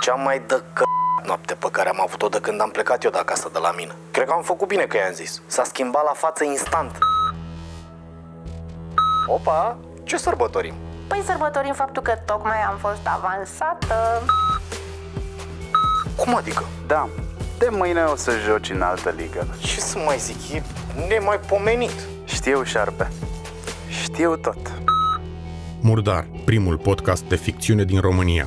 Cea mai dă că noapte pe care am avut-o de când am plecat eu de acasă de la mine. Cred că am făcut bine că i-am zis. S-a schimbat la față instant. Opa, ce sărbătorim? Păi sărbătorim faptul că tocmai am fost avansată. Cum adică? Da, de mâine o să joci în altă ligă. Ce să mai zic, e nemaipomenit. Știu, șarpe. Știu tot. Murdar, primul podcast de ficțiune din România.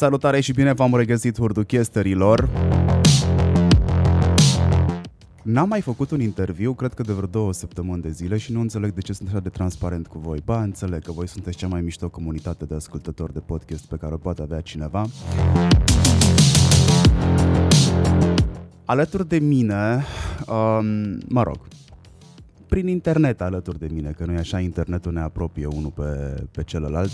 Salutare și bine v-am regăsit hurduchesterilor. N-am mai făcut un interviu, cred că de vreo două săptămâni de zile și nu înțeleg de ce sunt așa de transparent cu voi. Ba, înțeleg că voi sunteți cea mai mișto comunitate de ascultători de podcast pe care o poate avea cineva. Alături de mine, um, mă rog, prin internet alături de mine, că nu e așa, internetul ne apropie unul pe, pe celălalt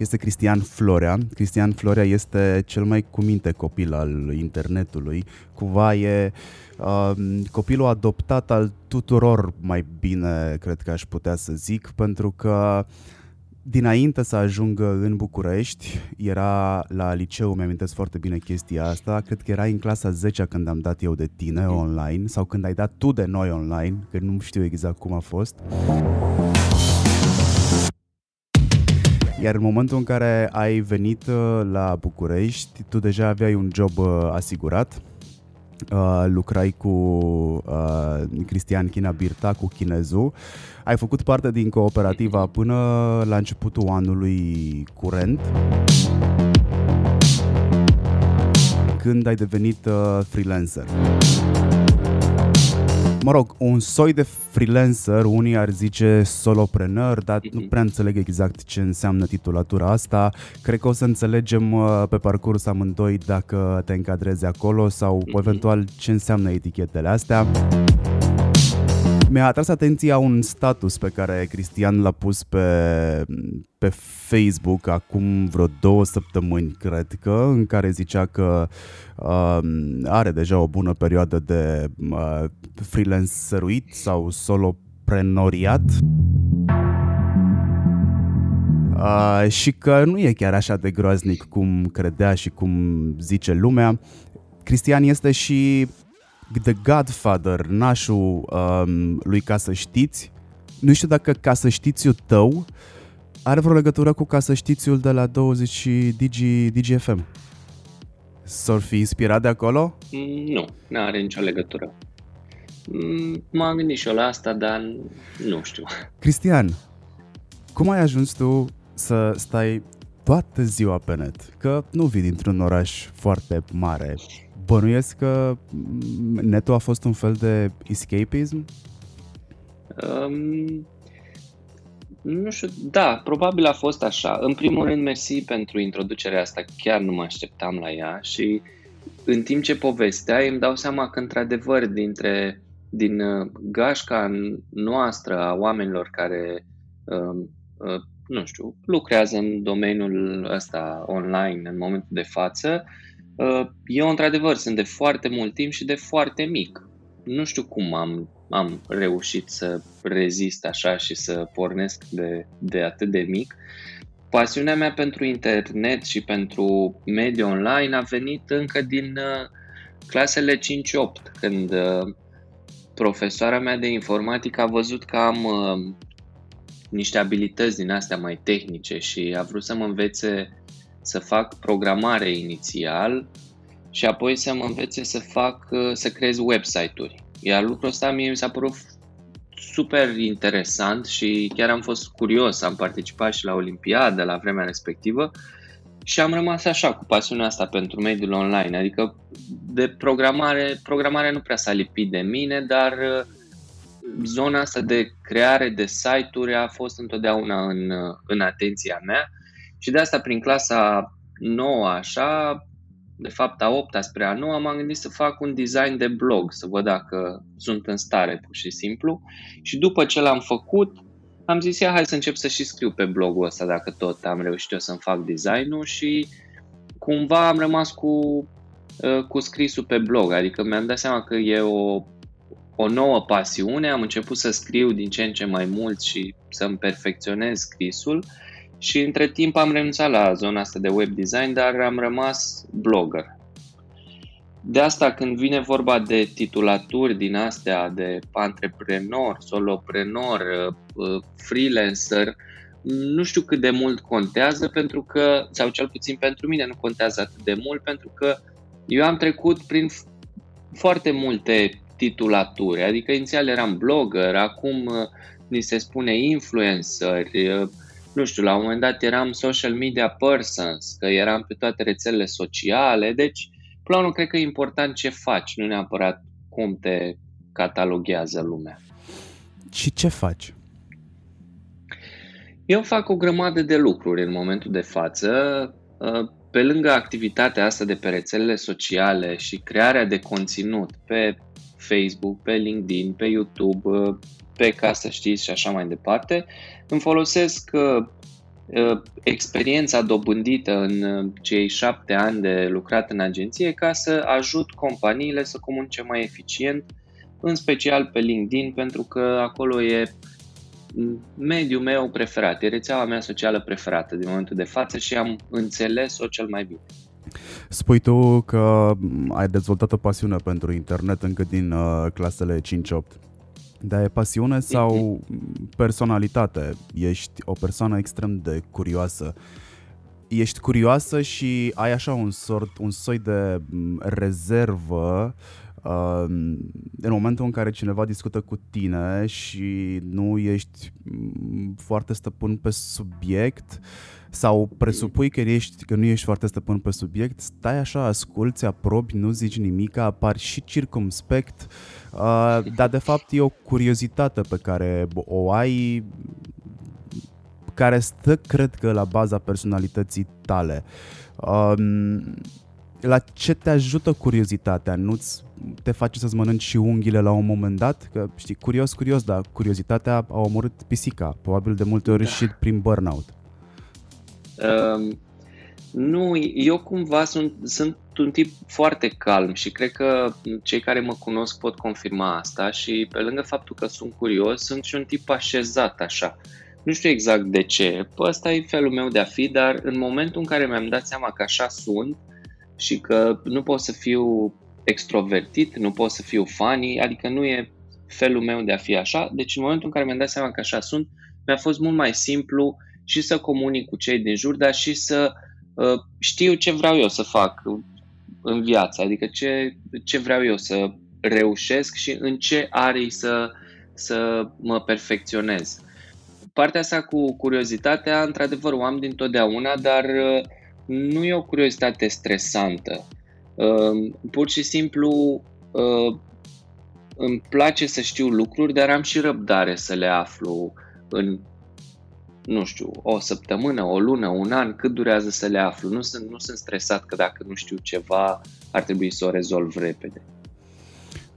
este Cristian Florea. Cristian Florea este cel mai cuminte copil al internetului. Cumva e uh, copilul adoptat al tuturor, mai bine cred că aș putea să zic, pentru că dinainte să ajungă în București, era la liceu, mi-amintesc foarte bine chestia asta, cred că era în clasa 10 când am dat eu de tine online, sau când ai dat tu de noi online, că nu știu exact cum a fost. Iar în momentul în care ai venit uh, la București, tu deja aveai un job uh, asigurat, Uh, lucrai cu uh, Cristian China Birta, cu Chinezu. Ai făcut parte din cooperativa până la începutul anului curent. Când ai devenit uh, freelancer mă rog, un soi de freelancer, unii ar zice solopreneur, dar nu mhm. prea înțeleg exact ce înseamnă titulatura asta. Cred că o să înțelegem uh, pe parcurs amândoi dacă te încadrezi acolo sau mhm. eventual ce înseamnă etichetele astea. Mi-a atras atenția un status pe care Cristian l-a pus pe, pe Facebook acum vreo două săptămâni, cred că, în care zicea că uh, are deja o bună perioadă de uh, freelanceruit sau soloprenoriat. Uh, și că nu e chiar așa de groaznic cum credea și cum zice lumea. Cristian este și The Godfather, nașul um, lui Ca să știți. Nu știu dacă Ca să știți tău are vreo legătură cu Ca să știți de la 20 Digi, DGFM. S-or fi inspirat de acolo? Mm, nu, nu are nicio legătură. Mm, m-am gândit și eu la asta, dar nu știu. Cristian, cum ai ajuns tu să stai toată ziua pe net? Că nu vii dintr-un oraș foarte mare bănuiesc că netul a fost un fel de escapism? Um, nu știu, da, probabil a fost așa. În primul rând, mersi pentru introducerea asta, chiar nu mă așteptam la ea și în timp ce povestea îmi dau seama că într-adevăr dintre din uh, gașca noastră a oamenilor care uh, uh, nu știu, lucrează în domeniul ăsta online în momentul de față, Uh, eu, într-adevăr, sunt de foarte mult timp și de foarte mic. Nu știu cum am, am reușit să rezist așa și să pornesc de, de atât de mic. Pasiunea mea pentru internet și pentru mediul online a venit încă din uh, clasele 5-8, când uh, profesoara mea de informatică a văzut că am niște abilități din astea mai tehnice și a vrut să mă învețe să fac programare inițial și apoi să mă învețe să fac, să creez website-uri. Iar lucrul ăsta mie mi s-a părut super interesant și chiar am fost curios, am participat și la Olimpiadă la vremea respectivă și am rămas așa cu pasiunea asta pentru mediul online, adică de programare, programarea nu prea s-a lipit de mine, dar zona asta de creare de site-uri a fost întotdeauna în, în atenția mea și de asta prin clasa 9 așa, de fapt a 8 spre a 9 m-am gândit să fac un design de blog, să văd dacă sunt în stare pur și simplu. Și după ce l-am făcut am zis, ia hai să încep să și scriu pe blogul ăsta dacă tot am reușit eu să-mi fac designul. Și cumva am rămas cu, uh, cu scrisul pe blog, adică mi-am dat seama că e o, o nouă pasiune, am început să scriu din ce în ce mai mult și să-mi perfecționez scrisul și între timp am renunțat la zona asta de web design, dar am rămas blogger. De asta când vine vorba de titulaturi din astea de antreprenor, soloprenor, uh, freelancer, nu știu cât de mult contează pentru că, sau cel puțin pentru mine nu contează atât de mult pentru că eu am trecut prin foarte multe titulaturi, adică inițial eram blogger, acum uh, ni se spune influencer, uh, nu știu, la un moment dat eram social media persons, că eram pe toate rețelele sociale, deci planul cred că e important ce faci, nu neapărat cum te cataloghează lumea. Și ce faci? Eu fac o grămadă de lucruri în momentul de față. Uh, pe lângă activitatea asta de pe rețelele sociale și crearea de conținut pe Facebook, pe LinkedIn, pe YouTube, uh, pe ca să știți și așa mai departe, îmi folosesc uh, experiența dobândită în cei șapte ani de lucrat în agenție ca să ajut companiile să comunice mai eficient, în special pe LinkedIn, pentru că acolo e mediul meu preferat, e rețeaua mea socială preferată din momentul de față și am înțeles-o cel mai bine. Spui tu că ai dezvoltat o pasiune pentru internet încă din uh, clasele 5-8. Dar e pasiune sau personalitate? Ești o persoană extrem de curioasă. Ești curioasă și ai așa un sort, un soi de rezervă în momentul în care cineva discută cu tine și nu ești mm, foarte stăpân pe subiect sau presupui că, ești, că nu ești foarte stăpân pe subiect, stai așa, asculți, aprobi, nu zici nimic, apar și circumspect, uh, dar de fapt e o curiozitate pe care o ai care stă, cred că, la baza personalității tale. Um, la ce te ajută curiozitatea? Nu-ți te face să-ți mănânci și unghiile la un moment dat? Că știi, curios, curios, dar curiozitatea a omorât pisica, probabil de multe ori da. și prin burnout. Um, nu, eu cumva sunt, sunt un tip foarte calm și cred că cei care mă cunosc pot confirma asta și pe lângă faptul că sunt curios, sunt și un tip așezat așa. Nu știu exact de ce, Păi ăsta e felul meu de a fi, dar în momentul în care mi-am dat seama că așa sunt, și că nu pot să fiu extrovertit, nu pot să fiu funny, adică nu e felul meu de a fi așa. Deci în momentul în care mi-am dat seama că așa sunt, mi-a fost mult mai simplu și să comunic cu cei din jur, dar și să uh, știu ce vreau eu să fac în viață, adică ce, ce vreau eu să reușesc și în ce arii să, să mă perfecționez. Partea asta cu curiozitatea, într-adevăr, o am dintotdeauna, dar uh, nu e o curiozitate stresantă. Uh, pur și simplu uh, îmi place să știu lucruri, dar am și răbdare să le aflu în, nu știu, o săptămână, o lună, un an, cât durează să le aflu. Nu sunt, nu sunt stresat că dacă nu știu ceva, ar trebui să o rezolv repede.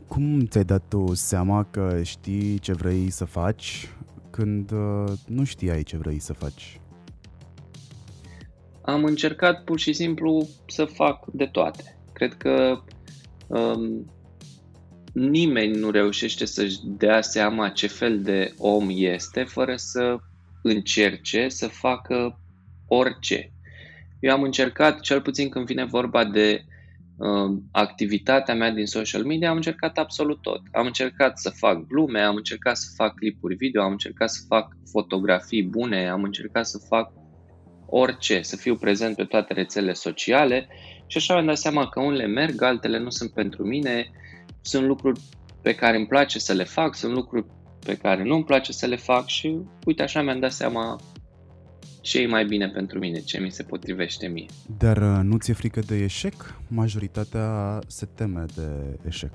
Cum ți-ai dat tu seama că știi ce vrei să faci când uh, nu știai ce vrei să faci? am încercat pur și simplu să fac de toate. Cred că um, nimeni nu reușește să-și dea seama ce fel de om este fără să încerce să facă orice. Eu am încercat, cel puțin când vine vorba de um, activitatea mea din social media, am încercat absolut tot. Am încercat să fac glume, am încercat să fac clipuri video, am încercat să fac fotografii bune, am încercat să fac orice, să fiu prezent pe toate rețelele sociale și așa mi-am dat seama că unele merg, altele nu sunt pentru mine, sunt lucruri pe care îmi place să le fac, sunt lucruri pe care nu îmi place să le fac și uite așa mi-am dat seama ce e mai bine pentru mine, ce mi se potrivește mie. Dar uh, nu ți-e frică de eșec? Majoritatea se teme de eșec.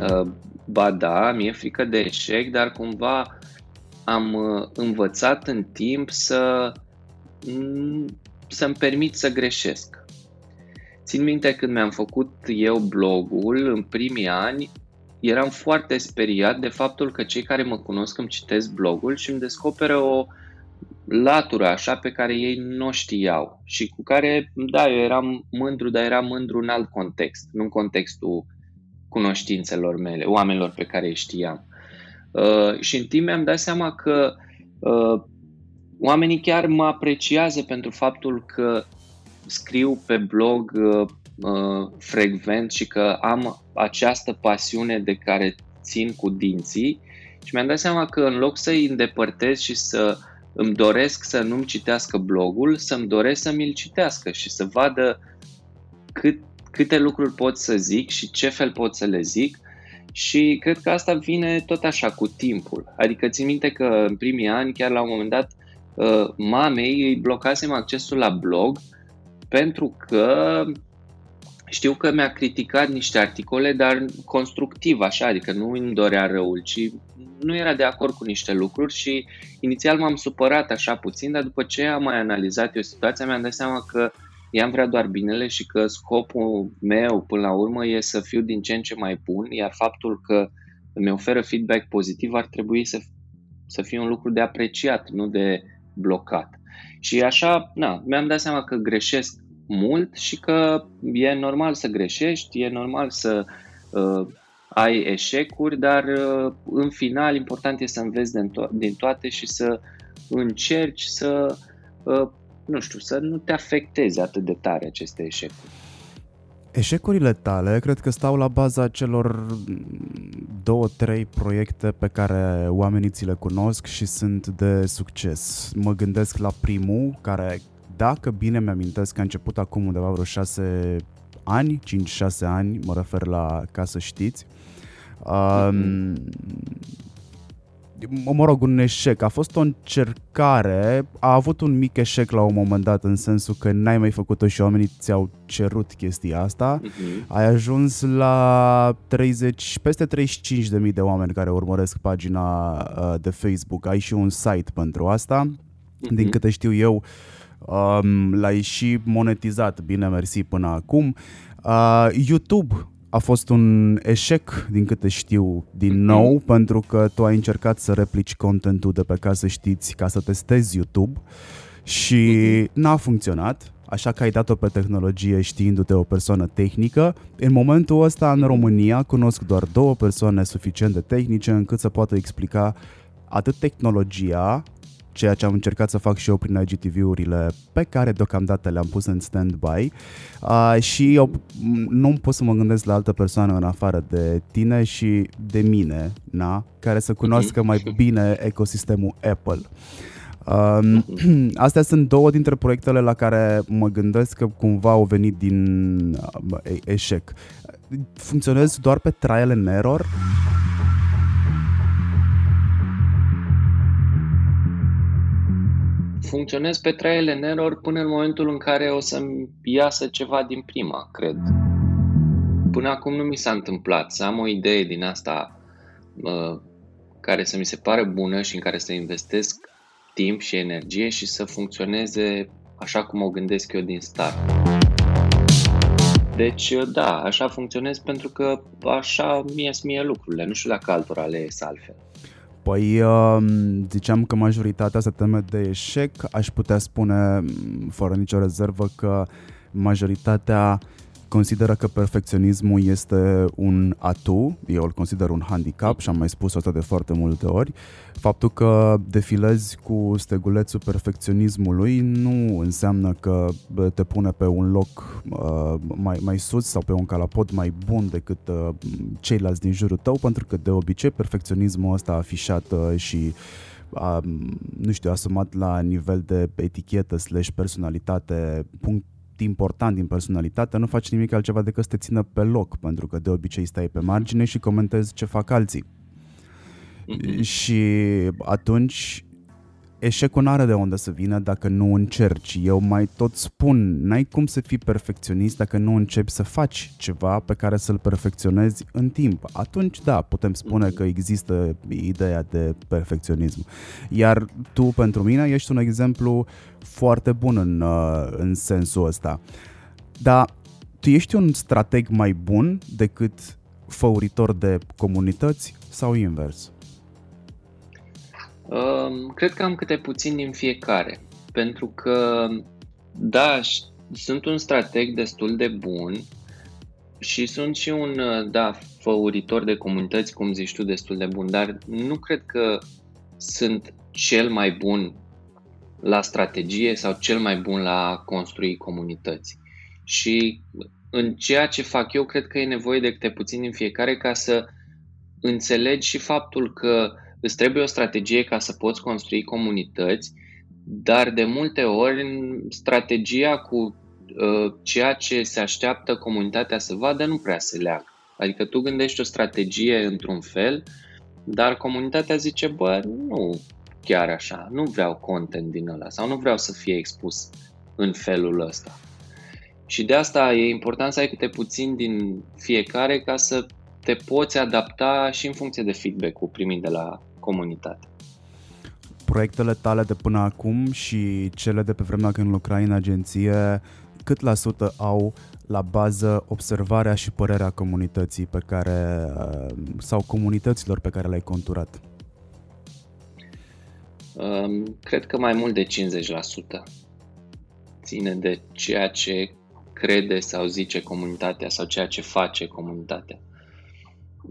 Uh, ba da, mi-e frică de eșec, dar cumva am uh, învățat în timp să mm, să-mi permit să greșesc. Țin minte când mi-am făcut eu blogul în primii ani, eram foarte speriat de faptul că cei care mă cunosc îmi citesc blogul și îmi descoperă o latură așa pe care ei nu știau și cu care, da, eu eram mândru, dar eram mândru în alt context, nu în contextul cunoștințelor mele, oamenilor pe care îi știam. Uh, și în timp mi-am dat seama că uh, oamenii chiar mă apreciază pentru faptul că scriu pe blog uh, uh, frecvent și că am această pasiune de care țin cu dinții și mi-am dat seama că în loc să-i îndepărtez și să îmi doresc să nu-mi citească blogul, să-mi doresc să mi-l citească și să vadă cât, câte lucruri pot să zic și ce fel pot să le zic și cred că asta vine tot așa cu timpul. Adică țin minte că în primii ani, chiar la un moment dat, uh, mamei îi blocasem accesul la blog pentru că știu că mi-a criticat niște articole, dar constructiv așa, adică nu îmi dorea răul, ci nu era de acord cu niște lucruri și inițial m-am supărat așa puțin, dar după ce am mai analizat eu situația, mi-am dat seama că i-am vrea doar binele și că scopul meu până la urmă e să fiu din ce în ce mai bun, iar faptul că îmi oferă feedback pozitiv ar trebui să, să fie un lucru de apreciat, nu de blocat. Și așa, na, mi-am dat seama că greșesc mult și că e normal să greșești, e normal să uh, ai eșecuri, dar uh, în final important este să înveți din, to- din toate și să încerci să, uh, nu știu, să nu te afectezi atât de tare aceste eșecuri. Eșecurile tale cred că stau la baza celor două, trei proiecte pe care oamenii ți le cunosc și sunt de succes. Mă gândesc la primul, care dacă bine mi-amintesc că a început acum undeva vreo 6 ani, 5-6 ani, mă refer la ca să știți. Um, mă rog, un eșec. A fost o încercare, a avut un mic eșec la un moment dat, în sensul că n-ai mai făcut-o și oamenii ți-au cerut chestia asta. Uh-huh. Ai ajuns la 30, peste 35 de mii de oameni care urmăresc pagina uh, de Facebook. Ai și un site pentru asta. Uh-huh. Din câte știu eu, uh, Um, l-ai și monetizat, bine mersi până acum. Uh, YouTube a fost un eșec, din câte știu, din mhm. nou, pentru că tu ai încercat să replici contentul de pe ca să știți, ca să testezi YouTube și mhm. n-a funcționat, așa că ai dat-o pe tehnologie știindu-te o persoană tehnică. În momentul ăsta, în România, cunosc doar două persoane suficient de tehnice încât să poată explica atât tehnologia ceea ce am încercat să fac și eu prin IGTV-urile pe care deocamdată le-am pus în stand-by uh, și eu nu pot să mă gândesc la altă persoană în afară de tine și de mine, na? care să cunoască mai bine ecosistemul Apple. Um, astea sunt două dintre proiectele la care mă gândesc că cumva au venit din uh, eșec. Funcționez doar pe trial and error. Funcționez pe trial and error până în momentul în care o să-mi iasă ceva din prima, cred. Până acum nu mi s-a întâmplat să am o idee din asta uh, care să mi se pare bună și în care să investesc timp și energie și să funcționeze așa cum o gândesc eu din start. Deci, da, așa funcționez pentru că așa mie mie lucrurile. Nu știu dacă altora le ies altfel. Păi um, ziceam că majoritatea se teme de eșec, aș putea spune fără nicio rezervă că majoritatea consideră că perfecționismul este un atu, eu îl consider un handicap și am mai spus asta de foarte multe ori. Faptul că defilezi cu stegulețul perfecționismului nu înseamnă că te pune pe un loc uh, mai, mai sus sau pe un calapod mai bun decât uh, ceilalți din jurul tău, pentru că de obicei perfecționismul ăsta afișat uh, și uh, nu știu, asumat la nivel de etichetă slash personalitate, punct important din personalitate, nu faci nimic altceva decât să te țină pe loc, pentru că de obicei stai pe margine și comentezi ce fac alții. Mm-hmm. Și atunci eșecul nu are de unde să vină dacă nu încerci. Eu mai tot spun, n-ai cum să fii perfecționist dacă nu începi să faci ceva pe care să-l perfecționezi în timp. Atunci, da, putem spune că există ideea de perfecționism. Iar tu, pentru mine, ești un exemplu foarte bun în, uh, în sensul ăsta. Dar tu ești un strateg mai bun decât făuritor de comunități sau invers? Uh, cred că am câte puțin din fiecare. Pentru că, da, sunt un strateg destul de bun și sunt și un, uh, da, făuritor de comunități, cum zici tu, destul de bun, dar nu cred că sunt cel mai bun la strategie sau cel mai bun la construi comunități. Și în ceea ce fac eu, cred că e nevoie de câte puțin din fiecare ca să înțelegi și faptul că îți trebuie o strategie ca să poți construi comunități, dar de multe ori strategia cu uh, ceea ce se așteaptă comunitatea să vadă nu prea se leagă. Adică tu gândești o strategie într-un fel, dar comunitatea zice, bă, nu chiar așa, nu vreau content din ăla sau nu vreau să fie expus în felul ăsta. Și de asta e important să ai câte puțin din fiecare ca să te poți adapta și în funcție de feedback-ul primit de la comunitate. Proiectele tale de până acum și cele de pe vremea când lucrai în agenție, cât la sută au la bază observarea și părerea comunității pe care sau comunităților pe care le-ai conturat? Um, cred că mai mult de 50% ține de ceea ce crede sau zice comunitatea sau ceea ce face comunitatea.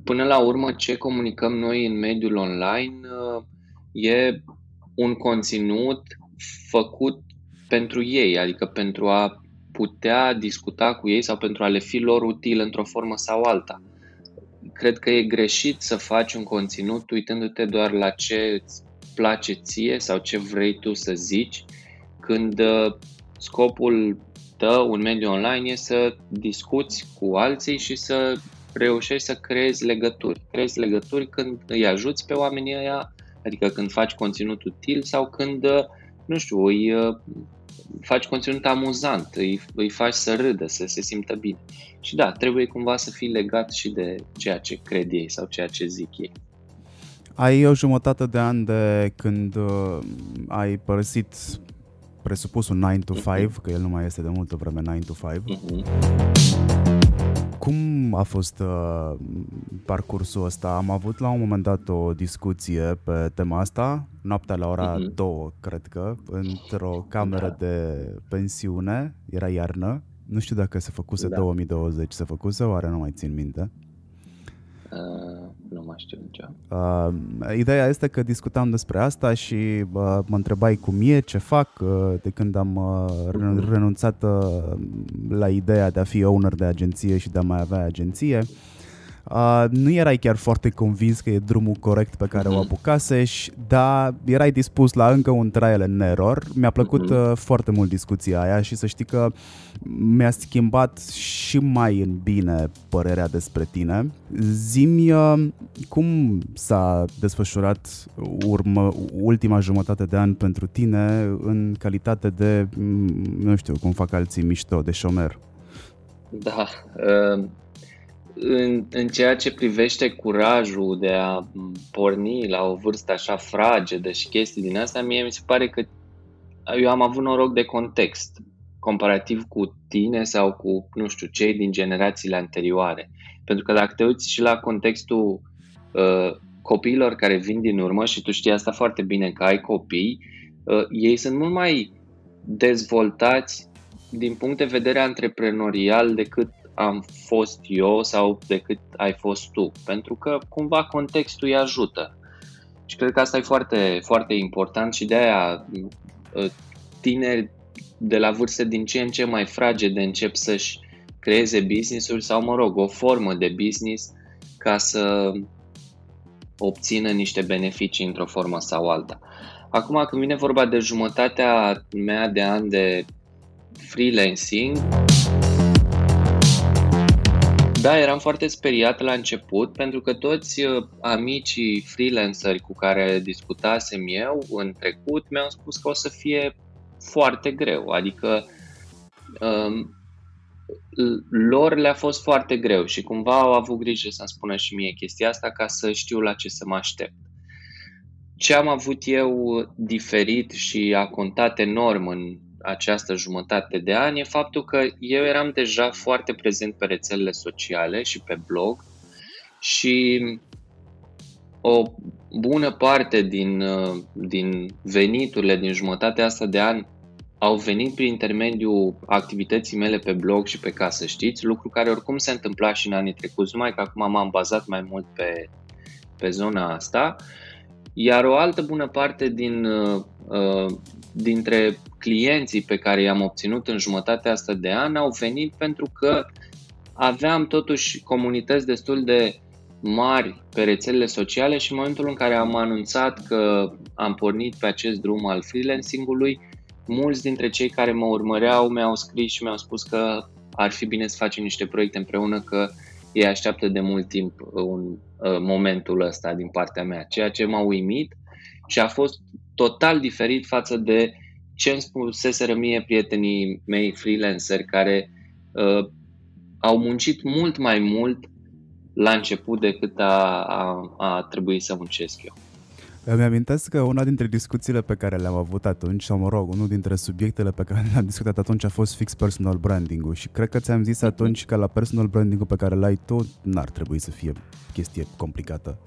Până la urmă, ce comunicăm noi în mediul online uh, e un conținut făcut pentru ei, adică pentru a putea discuta cu ei sau pentru a le fi lor util într-o formă sau alta. Cred că e greșit să faci un conținut uitându-te doar la ce îți place ție sau ce vrei tu să zici, când uh, scopul tău un mediu online e să discuți cu alții și să reușești să creezi legături. Creezi legături când îi ajuți pe oamenii ăia, adică când faci conținut util sau când, nu știu, îi faci conținut amuzant, îi, îi faci să râdă, să se simtă bine. Și da, trebuie cumva să fii legat și de ceea ce cred ei sau ceea ce zic ei. Ai o jumătate de an de când uh, ai părăsit presupusul 9 to 5, uh-huh. că el nu mai este de multă vreme 9 to 5. Uh-huh. Cum a fost uh, parcursul ăsta? Am avut la un moment dat o discuție pe tema asta, noaptea la ora uh-huh. 2, cred că, într-o cameră da. de pensiune, era iarnă. Nu știu dacă se făcuse da. 2020, se făcuse, oare nu mai țin minte. Uh, nu mai știu nici uh, Ideea este că discutam despre asta și uh, mă întrebai cum e, ce fac, uh, de când am uh, renunțat uh, la ideea de a fi owner de agenție și de a mai avea agenție. Uh, Uh, nu erai chiar foarte convins că e drumul corect pe care mm-hmm. o mhm. apucasești, dar erai dispus la încă un trial and error. Mi-a plăcut mm-hmm. uh, foarte mult discuția aia și să știi că mi-a schimbat și mai în bine părerea despre tine. Zimi uh, cum s-a desfășurat urmă, ultima jumătate de an pentru tine în calitate de, nu știu, cum fac alții mișto, de șomer? Da, uh în, în ceea ce privește curajul de a porni la o vârstă așa fragedă și chestii din asta, mie mi se pare că eu am avut noroc de context comparativ cu tine sau cu, nu știu, cei din generațiile anterioare. Pentru că dacă te uiți și la contextul uh, copiilor care vin din urmă și tu știi asta foarte bine că ai copii, uh, ei sunt mult mai dezvoltați din punct de vedere antreprenorial decât am fost eu sau decât ai fost tu, pentru că cumva contextul îi ajută. Și cred că asta e foarte, foarte important și de aia ă, tineri de la vârste din ce în ce mai fragede încep să-și creeze business-uri sau, mă rog, o formă de business ca să obțină niște beneficii într-o formă sau alta. Acum, când vine vorba de jumătatea mea de an de freelancing, Da, eram foarte speriat la început pentru că toți uh, amicii freelanceri cu care discutasem eu în trecut mi-au spus că o să fie foarte greu, adică um, lor le-a fost foarte greu și cumva au avut grijă să-mi spună și mie chestia asta ca să știu la ce să mă aștept. Ce am avut eu diferit și a contat enorm în această jumătate de ani e faptul că eu eram deja foarte prezent pe rețelele sociale și pe blog și o bună parte din, din veniturile din jumătatea asta de an au venit prin intermediul activității mele pe blog și pe casă, știți, lucru care oricum se întâmpla și în anii trecuți, numai că acum m-am bazat mai mult pe, pe zona asta. Iar o altă bună parte din, uh, dintre clienții pe care i-am obținut în jumătatea asta de an au venit pentru că aveam totuși comunități destul de mari pe rețelele sociale și în momentul în care am anunțat că am pornit pe acest drum al freelancing-ului, mulți dintre cei care mă urmăreau mi-au scris și mi-au spus că ar fi bine să facem niște proiecte împreună, că ei așteaptă de mult timp un, uh, momentul ăsta din partea mea, ceea ce m-a uimit și a fost total diferit față de ce îmi spuseseră mie prietenii mei freelanceri care uh, au muncit mult mai mult la început decât a, a, a trebuit să muncesc eu. Îmi amintesc că una dintre discuțiile pe care le-am avut atunci, sau mă rog, unul dintre subiectele pe care le-am discutat atunci a fost fix personal branding-ul și cred că ți-am zis atunci că la personal branding-ul pe care l-ai tu n-ar trebui să fie chestie complicată.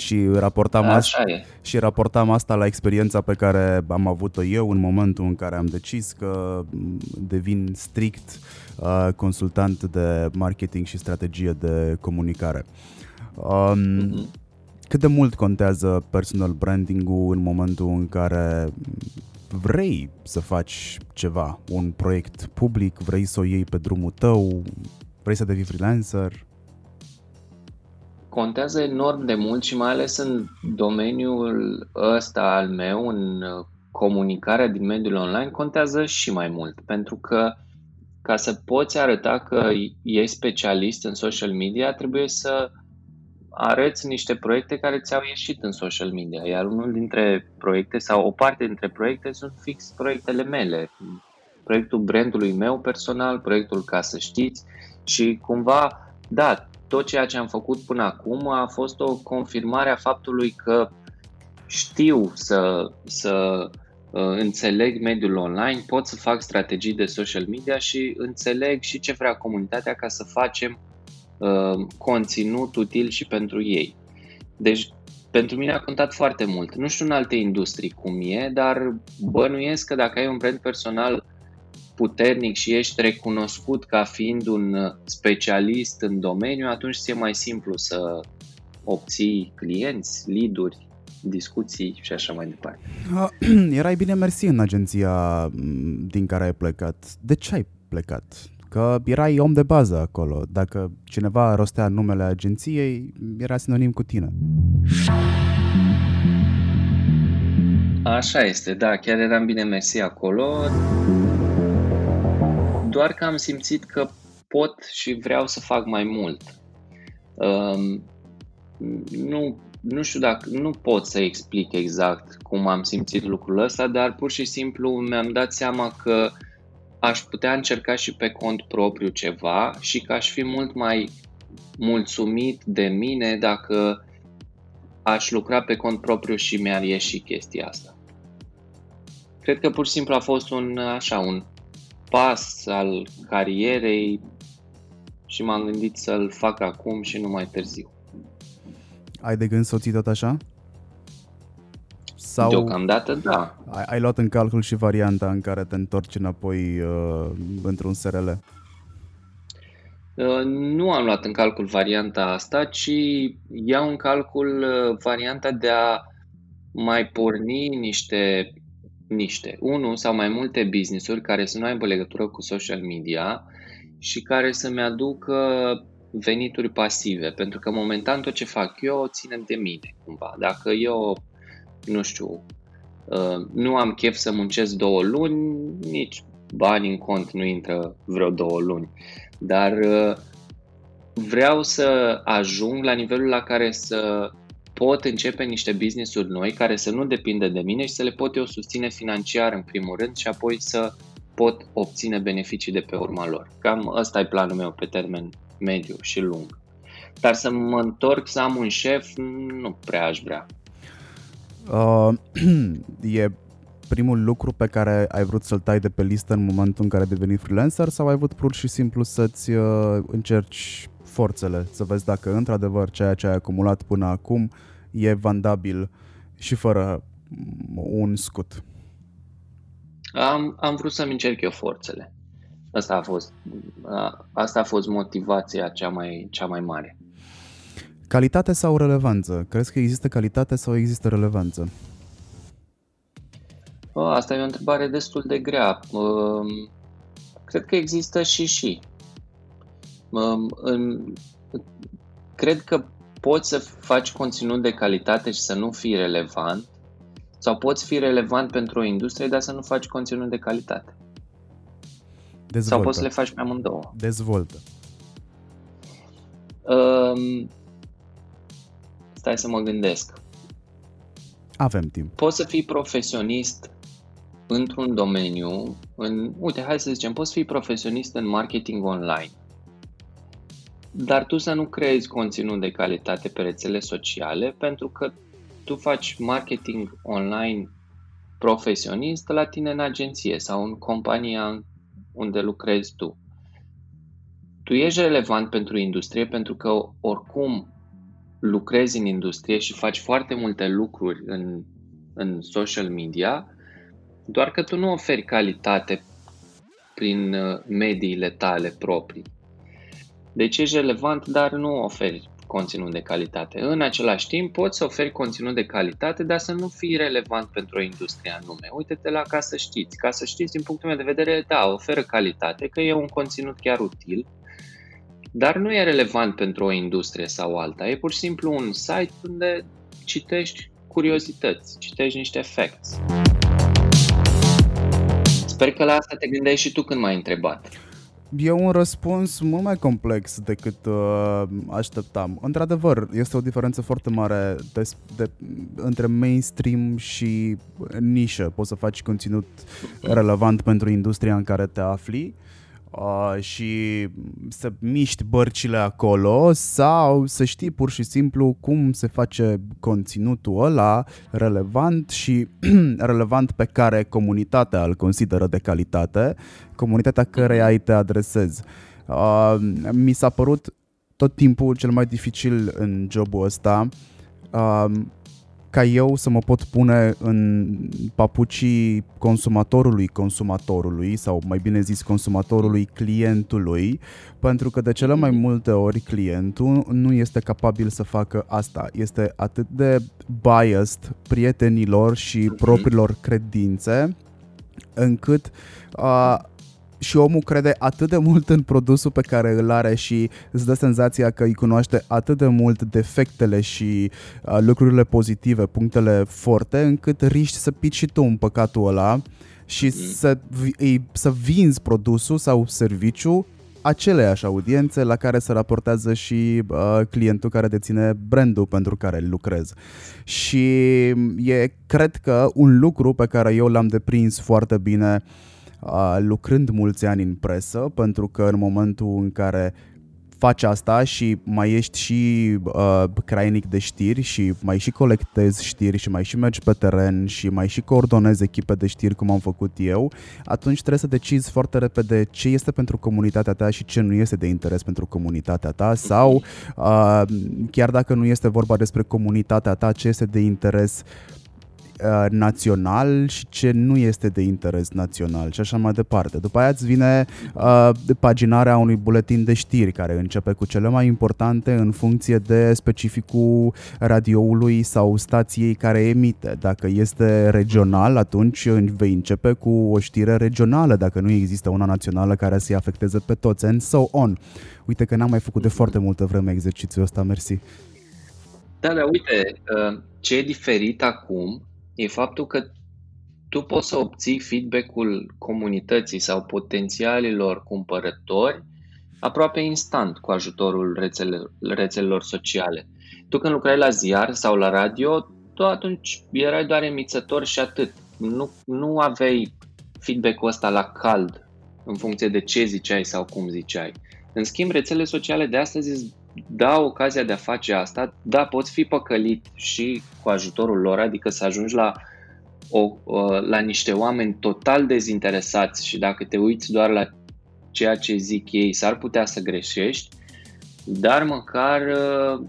Și raportam, asta, și raportam asta la experiența pe care am avut-o eu în momentul în care am decis că devin strict uh, consultant de marketing și strategie de comunicare. Um, uh-huh. Cât de mult contează personal branding-ul în momentul în care vrei să faci ceva, un proiect public, vrei să o iei pe drumul tău, vrei să devii freelancer? Contează enorm de mult și mai ales în domeniul ăsta al meu, în comunicarea din mediul online, contează și mai mult. Pentru că ca să poți arăta că ești specialist în social media, trebuie să arăți niște proiecte care ți-au ieșit în social media, iar unul dintre proiecte sau o parte dintre proiecte sunt fix proiectele mele. Proiectul brandului meu personal, proiectul Ca să știți și cumva, da, tot ceea ce am făcut până acum a fost o confirmare a faptului că știu să, să uh, înțeleg mediul online, pot să fac strategii de social media și înțeleg și ce vrea comunitatea ca să facem Uh, conținut util și pentru ei. Deci, pentru mine a contat foarte mult. Nu știu în alte industrii cum e, dar bănuiesc că dacă ai un brand personal puternic și ești recunoscut ca fiind un specialist în domeniu, atunci ți-e mai simplu să obții clienți, lead-uri, discuții și așa mai departe. Erai bine mersi în agenția din care ai plecat. De ce ai plecat? că erai om de bază acolo. Dacă cineva rostea numele agenției, era sinonim cu tine. Așa este, da, chiar eram bine mersi acolo. Doar că am simțit că pot și vreau să fac mai mult. Um, nu, nu știu dacă, nu pot să explic exact cum am simțit lucrul ăsta, dar pur și simplu mi-am dat seama că uh, aș putea încerca și pe cont propriu ceva și că aș fi mult mai mulțumit de mine dacă aș lucra pe cont propriu și mi-ar ieși chestia asta. Cred că pur și simplu a fost un, așa, un pas al carierei și m-am gândit să-l fac acum și nu mai târziu. Ai de gând să o ții tot așa? Sau Deocamdată, da. Ai, ai luat în calcul și varianta în care te întorci înapoi uh, într-un SRL? Uh, nu am luat în calcul varianta asta, ci iau în calcul uh, varianta de a mai porni niște, niște, unul sau mai multe business-uri care să nu aibă legătură cu social media și care să-mi aducă venituri pasive, pentru că momentan tot ce fac eu ține de mine, cumva. Dacă eu nu știu, uh, nu am chef să muncesc două luni, nici bani în cont nu intră vreo două luni. Dar uh, vreau să ajung la nivelul la care să pot începe niște business-uri noi care să nu depindă de mine și să le pot eu susține financiar în primul rând și apoi să pot obține beneficii de pe urma lor. Cam ăsta e planul meu pe termen mediu și lung. Dar să mă întorc să am un șef, nu prea aș vrea. Uh, e primul lucru pe care ai vrut să-l tai de pe listă în momentul în care ai devenit freelancer sau ai vrut pur și simplu să-ți uh, încerci forțele, să vezi dacă într-adevăr ceea ce ai acumulat până acum e vandabil și fără un scut? Am, am vrut să-mi încerc eu forțele. Asta a fost, asta a fost motivația cea mai, cea mai mare. Calitate sau relevanță? Crezi că există calitate sau există relevanță? Asta e o întrebare destul de grea. Cred că există și și. Cred că poți să faci conținut de calitate și să nu fii relevant sau poți fi relevant pentru o industrie, dar să nu faci conținut de calitate. Dezvoltă. Sau poți să le faci pe amândouă. Dezvoltă. Um, stai să mă gândesc. Avem timp. Poți să fii profesionist într-un domeniu, în, uite, hai să zicem, poți fi profesionist în marketing online, dar tu să nu creezi conținut de calitate pe rețele sociale pentru că tu faci marketing online profesionist la tine în agenție sau în compania unde lucrezi tu. Tu ești relevant pentru industrie pentru că oricum lucrezi în industrie și faci foarte multe lucruri în, în social media, doar că tu nu oferi calitate prin uh, mediile tale proprii. Deci ești relevant, dar nu oferi conținut de calitate. În același timp, poți să oferi conținut de calitate, dar să nu fii relevant pentru o industrie anume. Uite-te la Ca să știți. Ca să știți, din punctul meu de vedere, da, oferă calitate, că e un conținut chiar util, dar nu e relevant pentru o industrie sau alta. E pur și simplu un site unde citești curiozități, citești niște facts. Sper că la asta te gândeai și tu când m-ai întrebat. E un răspuns mult mai complex decât uh, așteptam. Într-adevăr, este o diferență foarte mare de, de, între mainstream și nișă. Poți să faci conținut relevant pentru industria în care te afli uh, și să miști bărcile acolo sau să știi pur și simplu cum se face conținutul ăla relevant și relevant pe care comunitatea îl consideră de calitate, comunitatea căreia îi te adresezi. Uh, mi s-a părut tot timpul cel mai dificil în jobul ăsta uh, ca eu să mă pot pune în papucii consumatorului consumatorului sau mai bine zis consumatorului clientului, pentru că de cele mai multe ori clientul nu este capabil să facă asta. Este atât de biased prietenilor și mhm. propriilor credințe încât uh, și omul crede atât de mult în produsul pe care îl are și îți dă senzația că îi cunoaște atât de mult defectele și uh, lucrurile pozitive, punctele forte, încât riști să pici și tu în păcatul ăla și mm. să, îi, să vinzi produsul sau serviciu aceleiași audiențe la care se raportează și uh, clientul care deține brandul pentru care lucrez. Și e, cred că, un lucru pe care eu l-am deprins foarte bine uh, lucrând mulți ani în presă, pentru că în momentul în care faci asta și mai ești și uh, crainic de știri și mai și colectezi știri și mai și mergi pe teren și mai și coordonezi echipe de știri cum am făcut eu, atunci trebuie să decizi foarte repede ce este pentru comunitatea ta și ce nu este de interes pentru comunitatea ta sau uh, chiar dacă nu este vorba despre comunitatea ta, ce este de interes uh, Uh, național și ce nu este de interes național și așa mai departe. După aia îți vine uh, paginarea unui buletin de știri care începe cu cele mai importante în funcție de specificul radioului sau stației care emite. Dacă este regional, atunci vei începe cu o știre regională, dacă nu există una națională care să-i afecteze pe toți, and so on. Uite că n-am mai făcut de foarte multă vreme exercițiul ăsta, mersi. Da, da, uite, uh, ce e diferit acum e faptul că tu poți să obții feedback-ul comunității sau potențialilor cumpărători aproape instant cu ajutorul rețelelor, rețelelor sociale. Tu când lucrai la ziar sau la radio, tu atunci erai doar emițător și atât. Nu, nu aveai feedback-ul ăsta la cald în funcție de ce ziceai sau cum ziceai. În schimb, rețelele sociale de astăzi îți dau ocazia de a face asta, da, poți fi păcălit și cu ajutorul lor, adică să ajungi la, o, la niște oameni total dezinteresați și dacă te uiți doar la ceea ce zic ei, s-ar putea să greșești, dar măcar uh,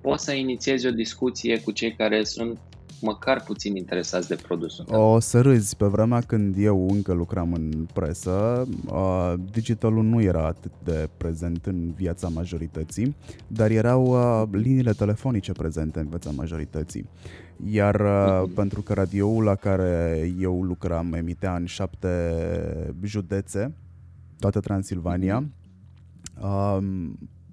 poți să inițiezi o discuție cu cei care sunt măcar puțin interesați de produsul tău. O să râzi, pe vremea când eu încă lucram în presă, uh, digitalul nu era atât de prezent în viața majorității, dar erau uh, liniile telefonice prezente în viața majorității. Iar uh, mm-hmm. pentru că radioul la care eu lucram emitea în șapte județe, toată Transilvania, mm-hmm. uh,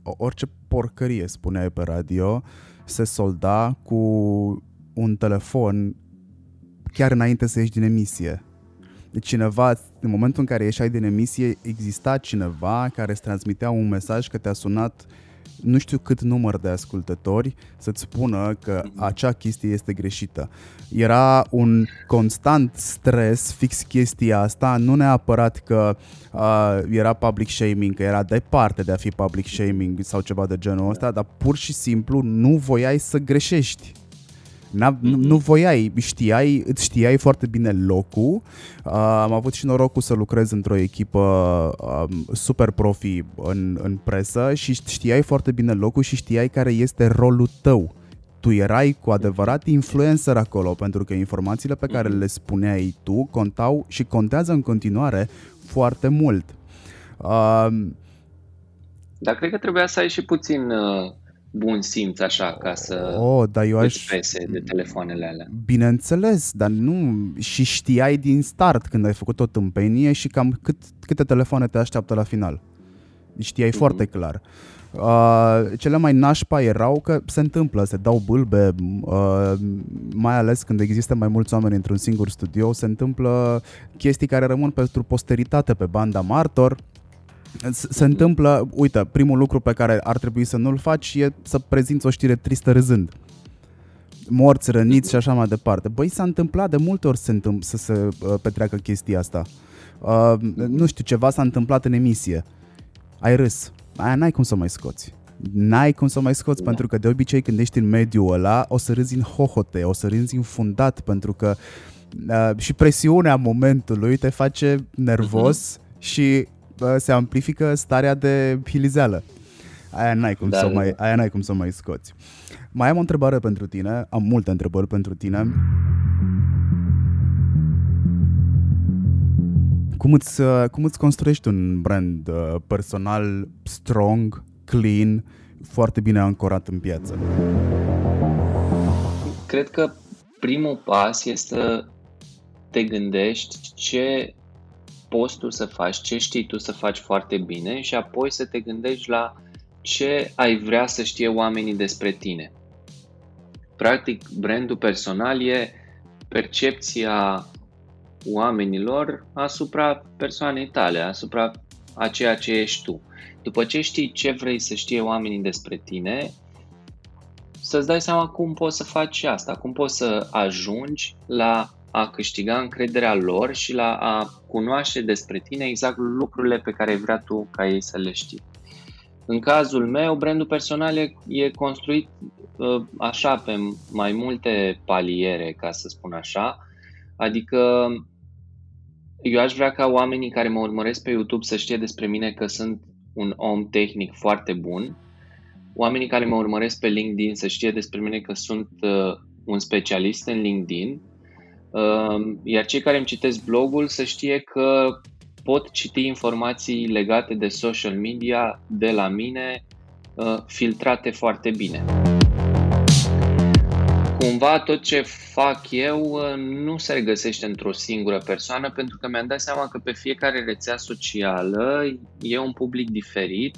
orice porcărie spuneai pe radio se solda cu un telefon chiar înainte să ieși din emisie. Deci cineva, în momentul în care ieșai din emisie, exista cineva care îți transmitea un mesaj că te-a sunat nu știu cât număr de ascultători să-ți spună că acea chestie este greșită. Era un constant stres fix chestia asta, nu neapărat că uh, era public shaming, că era departe de a fi public shaming sau ceva de genul ăsta, dar pur și simplu nu voiai să greșești. N-a, nu, nu voiai, știai, îți știai foarte bine locul. Uh, am avut și norocul să lucrez într-o echipă uh, super profi în, în presă și știai foarte bine locul și știai care este rolul tău. Tu erai cu adevărat influencer acolo, pentru că informațiile pe care le spuneai tu contau și contează în continuare foarte mult. Uh, dar cred că trebuia să ai și puțin uh, bun simț așa ca să oh, dar eu aș... pese de telefoanele alea. Bineînțeles, dar nu și știai din start când ai făcut o tâmpenie și cam cât, câte telefoane te așteaptă la final. Știai mm-hmm. foarte clar. Uh, cele mai nașpa erau că se întâmplă, se dau bâlbe, uh, mai ales când există mai mulți oameni într-un singur studio, se întâmplă chestii care rămân pentru posteritate pe banda martor, se întâmplă, uite, primul lucru pe care ar trebui să nu-l faci e să prezinți o știre tristă râzând. Morți, răniți și așa mai departe. Băi, s-a întâmplat de multe ori să, întâmpl- să se uh, petreacă chestia asta. Uh, nu știu, ceva s-a întâmplat în emisie. Ai râs. Aia n-ai cum să mai scoți. N-ai cum să mai scoți, da. pentru că de obicei când ești în mediul ăla, o să râzi în hohote, o să râzi fundat, pentru că uh, și presiunea momentului te face nervos uh-huh. și se amplifică starea de hilizeală. Aia n-ai cum, da, să da. mai, aia n-ai cum să mai scoți. Mai am o întrebare pentru tine, am multe întrebări pentru tine. Cum îți, cum îți construiești un brand uh, personal strong, clean, foarte bine ancorat în piață? Cred că primul pas este să te gândești ce poți tu să faci, ce știi tu să faci foarte bine și apoi să te gândești la ce ai vrea să știe oamenii despre tine. Practic, brandul personal e percepția oamenilor asupra persoanei tale, asupra a ceea ce ești tu. După ce știi ce vrei să știe oamenii despre tine, să-ți dai seama cum poți să faci asta, cum poți să ajungi la a câștiga încrederea lor și la a cunoaște despre tine exact lucrurile pe care vrea tu ca ei să le știi. În cazul meu, brandul personal e, e construit uh, așa pe mai multe paliere, ca să spun așa, adică eu aș vrea ca oamenii care mă urmăresc pe YouTube să știe despre mine că sunt un om tehnic foarte bun, oamenii care mă urmăresc pe LinkedIn să știe despre mine că sunt uh, un specialist în LinkedIn. Ehm, iar cei care îmi citesc blogul să știe că pot citi informații legate de social media de la mine uh, filtrate foarte bine. Cumva tot ce fac eu uh, nu se regăsește într-o singură persoană pentru că mi-am dat seama că pe fiecare rețea socială e un public diferit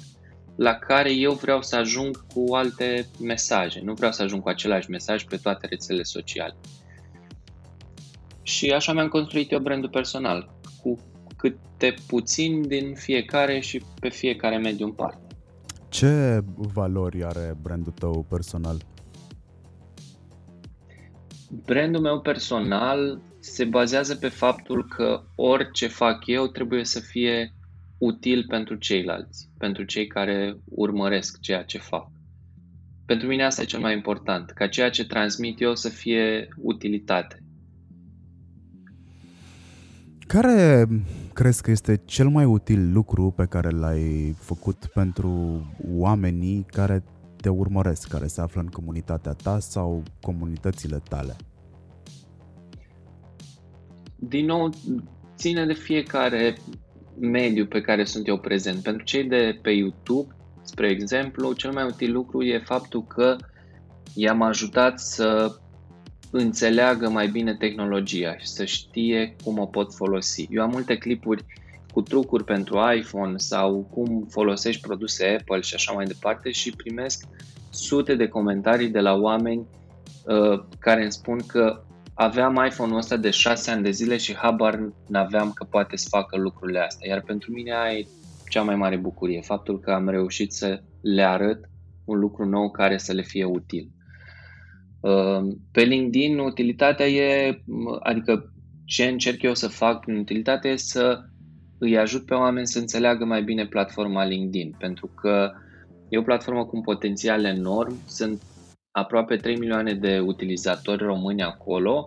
la care eu vreau să ajung cu alte mesaje. Nu vreau să ajung cu același mesaj pe toate rețelele sociale. Și așa mi-am construit eu brandul personal, cu câte puțin din fiecare și pe fiecare mediu în parte. Ce valori are brandul tău personal? Brandul meu personal se bazează pe faptul că orice fac eu trebuie să fie util pentru ceilalți, pentru cei care urmăresc ceea ce fac. Pentru mine asta e cel mai important, ca ceea ce transmit eu să fie utilitate. Care crezi că este cel mai util lucru pe care l-ai făcut pentru oamenii care te urmăresc, care se află în comunitatea ta sau comunitățile tale? Din nou, ține de fiecare mediu pe care sunt eu prezent. Pentru cei de pe YouTube, spre exemplu, cel mai util lucru e faptul că i-am ajutat să înțeleagă mai bine tehnologia și să știe cum o pot folosi. Eu am multe clipuri cu trucuri pentru iPhone sau cum folosești produse Apple și așa mai departe și primesc sute de comentarii de la oameni uh, care îmi spun că aveam iPhone-ul ăsta de 6 ani de zile și habar n-aveam că poate să facă lucrurile astea. Iar pentru mine aia e cea mai mare bucurie, faptul că am reușit să le arăt un lucru nou care să le fie util. Uh, pe LinkedIn, utilitatea e, adică ce încerc eu să fac prin utilitate e să îi ajut pe oameni să înțeleagă mai bine platforma LinkedIn, pentru că e o platformă cu un potențial enorm, sunt aproape 3 milioane de utilizatori români acolo,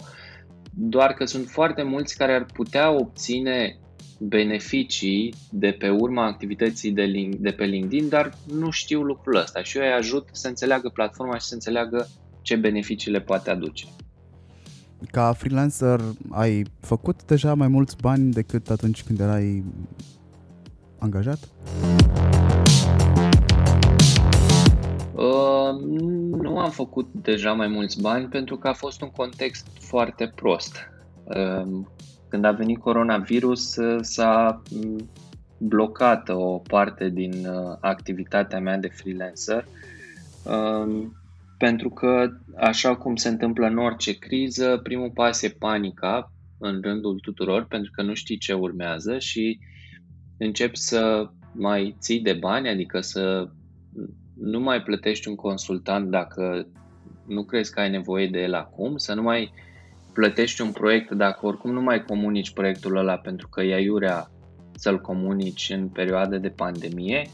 doar că sunt foarte mulți care ar putea obține beneficii de pe urma activității de, link, de pe LinkedIn, dar nu știu lucrul ăsta și eu îi ajut să înțeleagă platforma și să înțeleagă ce beneficii le poate aduce. Ca freelancer ai făcut deja mai mulți bani decât atunci când erai angajat? Uh, nu am făcut deja mai mulți bani pentru că a fost un context foarte prost. Uh, când a venit coronavirus uh, s-a mm, blocat o parte din uh, activitatea mea de freelancer uh, pentru că, așa cum se întâmplă în orice criză, primul pas e panica în rândul tuturor, pentru că nu știi ce urmează și începi să mai ții de bani, adică să nu mai plătești un consultant dacă nu crezi că ai nevoie de el acum, să nu mai plătești un proiect dacă oricum nu mai comunici proiectul ăla pentru că e aiurea să-l comunici în perioada de pandemie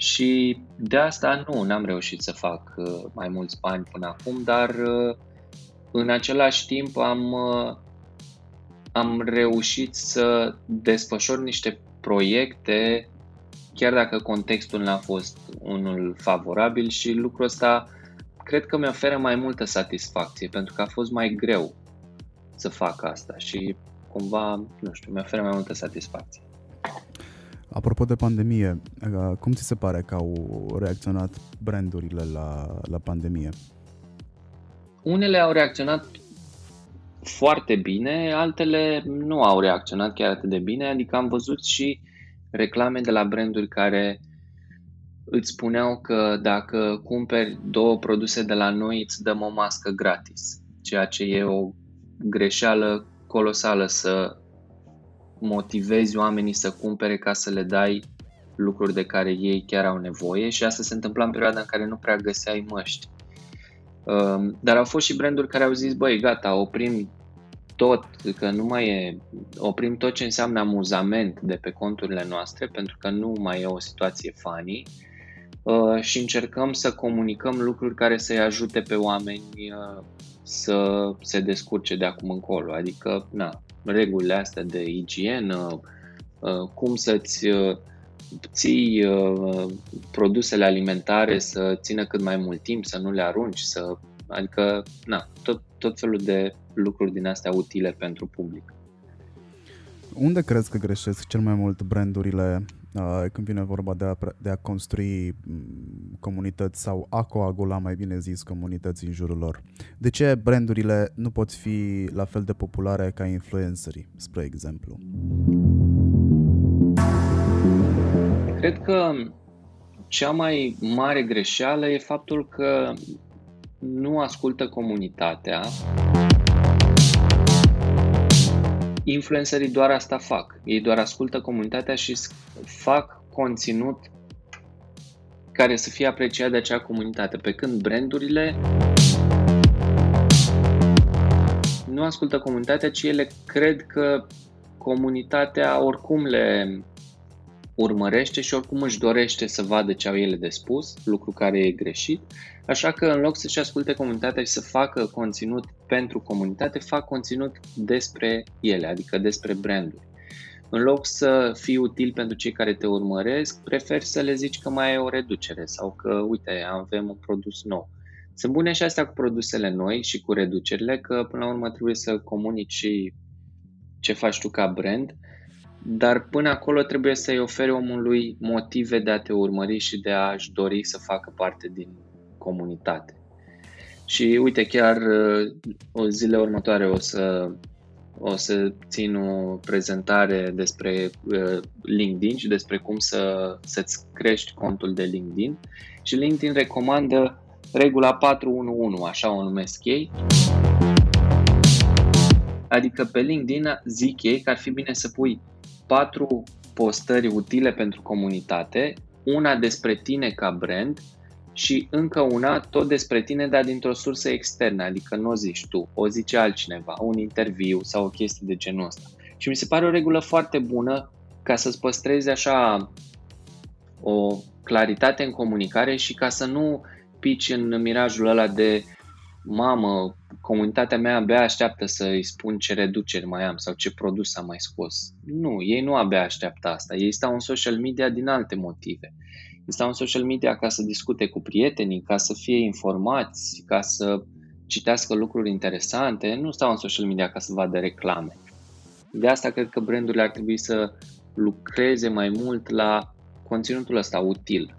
și de asta nu, n-am reușit să fac uh, mai mulți bani până acum, dar uh, în același timp am, uh, am reușit să desfășor niște proiecte chiar dacă contextul n-a fost unul favorabil și lucrul ăsta cred că mi oferă mai multă satisfacție pentru că a fost mai greu să fac asta și cumva, nu știu, mi oferă mai multă satisfacție. Apropo de pandemie, uh, cum ți se pare că au reacționat brandurile la, la pandemie? Unele au reacționat foarte bine, altele nu au reacționat chiar atât de bine, adică am văzut și reclame de la branduri care îți spuneau că dacă cumperi două produse de la noi îți dăm o mască gratis, ceea ce e o greșeală colosală să motivezi oamenii să cumpere ca să le dai lucruri de care ei chiar au nevoie și asta se întâmpla în perioada în care nu prea găseai măști. Um, dar au fost și branduri care au zis, băi, gata, oprim tot, că nu mai e, oprim tot ce înseamnă amuzament de pe conturile noastre, pentru că nu mai e o situație funny uh, și încercăm să comunicăm lucruri care să-i ajute pe oameni uh, să se descurce de acum încolo. Adică, na, regulile astea de igienă, uh, cum să-ți uh, ții uh, produsele alimentare să țină cât mai mult timp, să nu le arunci, să, adică na, tot, tot felul de lucruri din astea utile pentru public. Unde crezi că greșesc cel mai mult brandurile uh, când vine vorba de a, de a construi mm, comunități sau a coagula, mai bine zis, comunități în jurul lor? De ce brandurile nu pot fi la fel de populare ca influencerii, spre exemplu? Cred că cea mai mare greșeală e faptul că nu ascultă comunitatea influencerii doar asta fac. Ei doar ascultă comunitatea și fac conținut care să fie apreciat de acea comunitate, pe când brandurile nu ascultă comunitatea, ci ele cred că comunitatea oricum le urmărește și oricum își dorește să vadă ce au ele de spus, lucru care e greșit. Așa că în loc să-și asculte comunitatea și să facă conținut pentru comunitate, fac conținut despre ele, adică despre branduri. În loc să fii util pentru cei care te urmăresc, preferi să le zici că mai ai o reducere sau că, uite, avem un produs nou. Sunt bune și astea cu produsele noi și cu reducerile, că până la urmă trebuie să comunici și ce faci tu ca brand, dar până acolo trebuie să-i oferi omului motive de a te urmări și de a-și dori să facă parte din comunitate. Și uite, chiar uh, o zile următoare o să, o să țin o prezentare despre uh, LinkedIn și despre cum să, să-ți crești contul de LinkedIn. Și LinkedIn recomandă regula 411, așa o numesc ei. Adică pe LinkedIn zic ei că ar fi bine să pui patru postări utile pentru comunitate, una despre tine ca brand și încă una tot despre tine, dar dintr-o sursă externă, adică nu o zici tu, o zice altcineva, un interviu sau o chestie de genul ăsta. Și mi se pare o regulă foarte bună ca să-ți păstrezi așa o claritate în comunicare și ca să nu pici în mirajul ăla de mamă, comunitatea mea abia așteaptă să îi spun ce reduceri mai am sau ce produs am mai scos. Nu, ei nu abia așteaptă asta. Ei stau în social media din alte motive. Ei stau în social media ca să discute cu prietenii, ca să fie informați, ca să citească lucruri interesante. Nu stau în social media ca să vadă reclame. De asta cred că brandurile ar trebui să lucreze mai mult la conținutul ăsta util.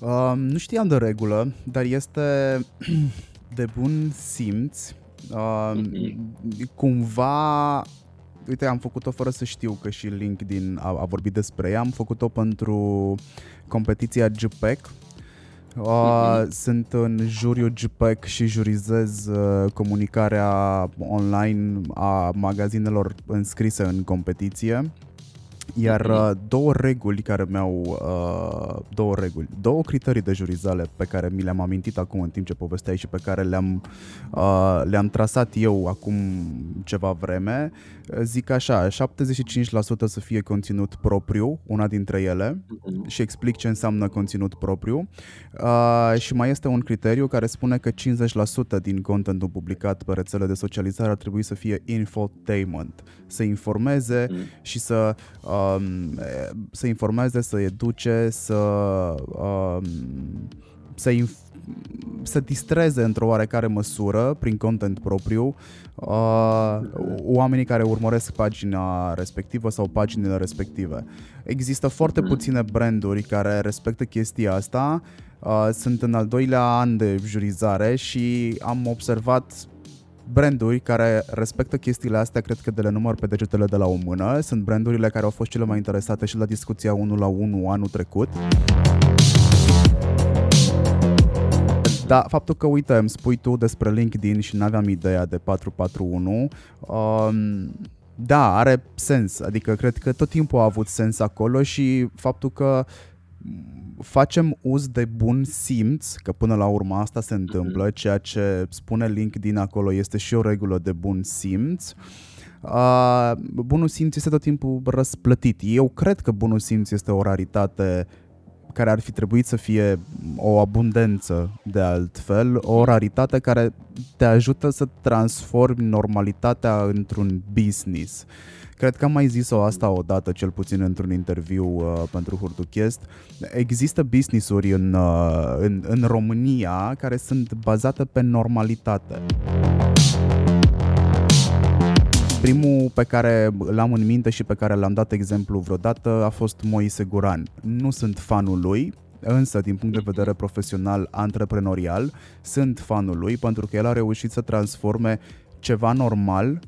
Uh, nu știam de regulă, dar este de bun simț. Uh, mm-hmm. Cumva, uite, am făcut-o fără să știu că și LinkedIn a, a vorbit despre ea. Am făcut-o pentru competiția GPEC. Uh, mm-hmm. Sunt în juriul GPEC și jurizez uh, comunicarea online a magazinelor înscrise în competiție. Iar uh, două reguli care mi-au uh, două reguli, două criterii de jurizale pe care mi le-am amintit acum în timp ce povesteai și pe care le-am uh, le-am trasat eu acum ceva vreme, zic așa, 75% să fie conținut propriu, una dintre ele, mhm. și explic ce înseamnă conținut propriu. Uh, și mai este un criteriu care spune că 50% din contentul publicat pe rețele de socializare ar trebui să fie infotainment, să informeze mm. și să uh, Um, să informeze, să educe, să, um, să, inf- să distreze într-o oarecare măsură prin content propriu uh, oamenii care urmăresc pagina respectivă sau paginile respective. Există foarte mm. puține branduri care respectă chestia asta. Uh, sunt în al doilea an de jurizare și am observat branduri care respectă chestiile astea, cred că de le număr pe degetele de la o mână. Sunt brandurile care au fost cele mai interesate și la discuția 1 la 1 anul trecut. Da, faptul că, uite, îmi spui tu despre LinkedIn și n-aveam ideea de 441, um, da, are sens. Adică cred că tot timpul a avut sens acolo și faptul că facem uz de bun simț, că până la urmă asta se întâmplă, mhm. ceea ce spune LinkedIn acolo este și o regulă de bun simț. Uh, bunul simț este tot timpul răsplătit. Eu cred că bunul simț este o raritate care ar fi trebuit să fie o abundență de altfel, o raritate care te ajută să transformi normalitatea într-un business. Uh, Cred că am mai zis-o asta odată, cel puțin într-un interviu uh, pentru Hurtuchest. Există business-uri în, uh, în, în România care sunt bazate pe normalitate. Primul pe care l-am în minte și pe care l-am dat exemplu vreodată a fost Moise Guran. Nu sunt fanul lui, însă din punct de vedere profesional, antreprenorial, sunt fanul lui pentru că el a reușit să transforme ceva normal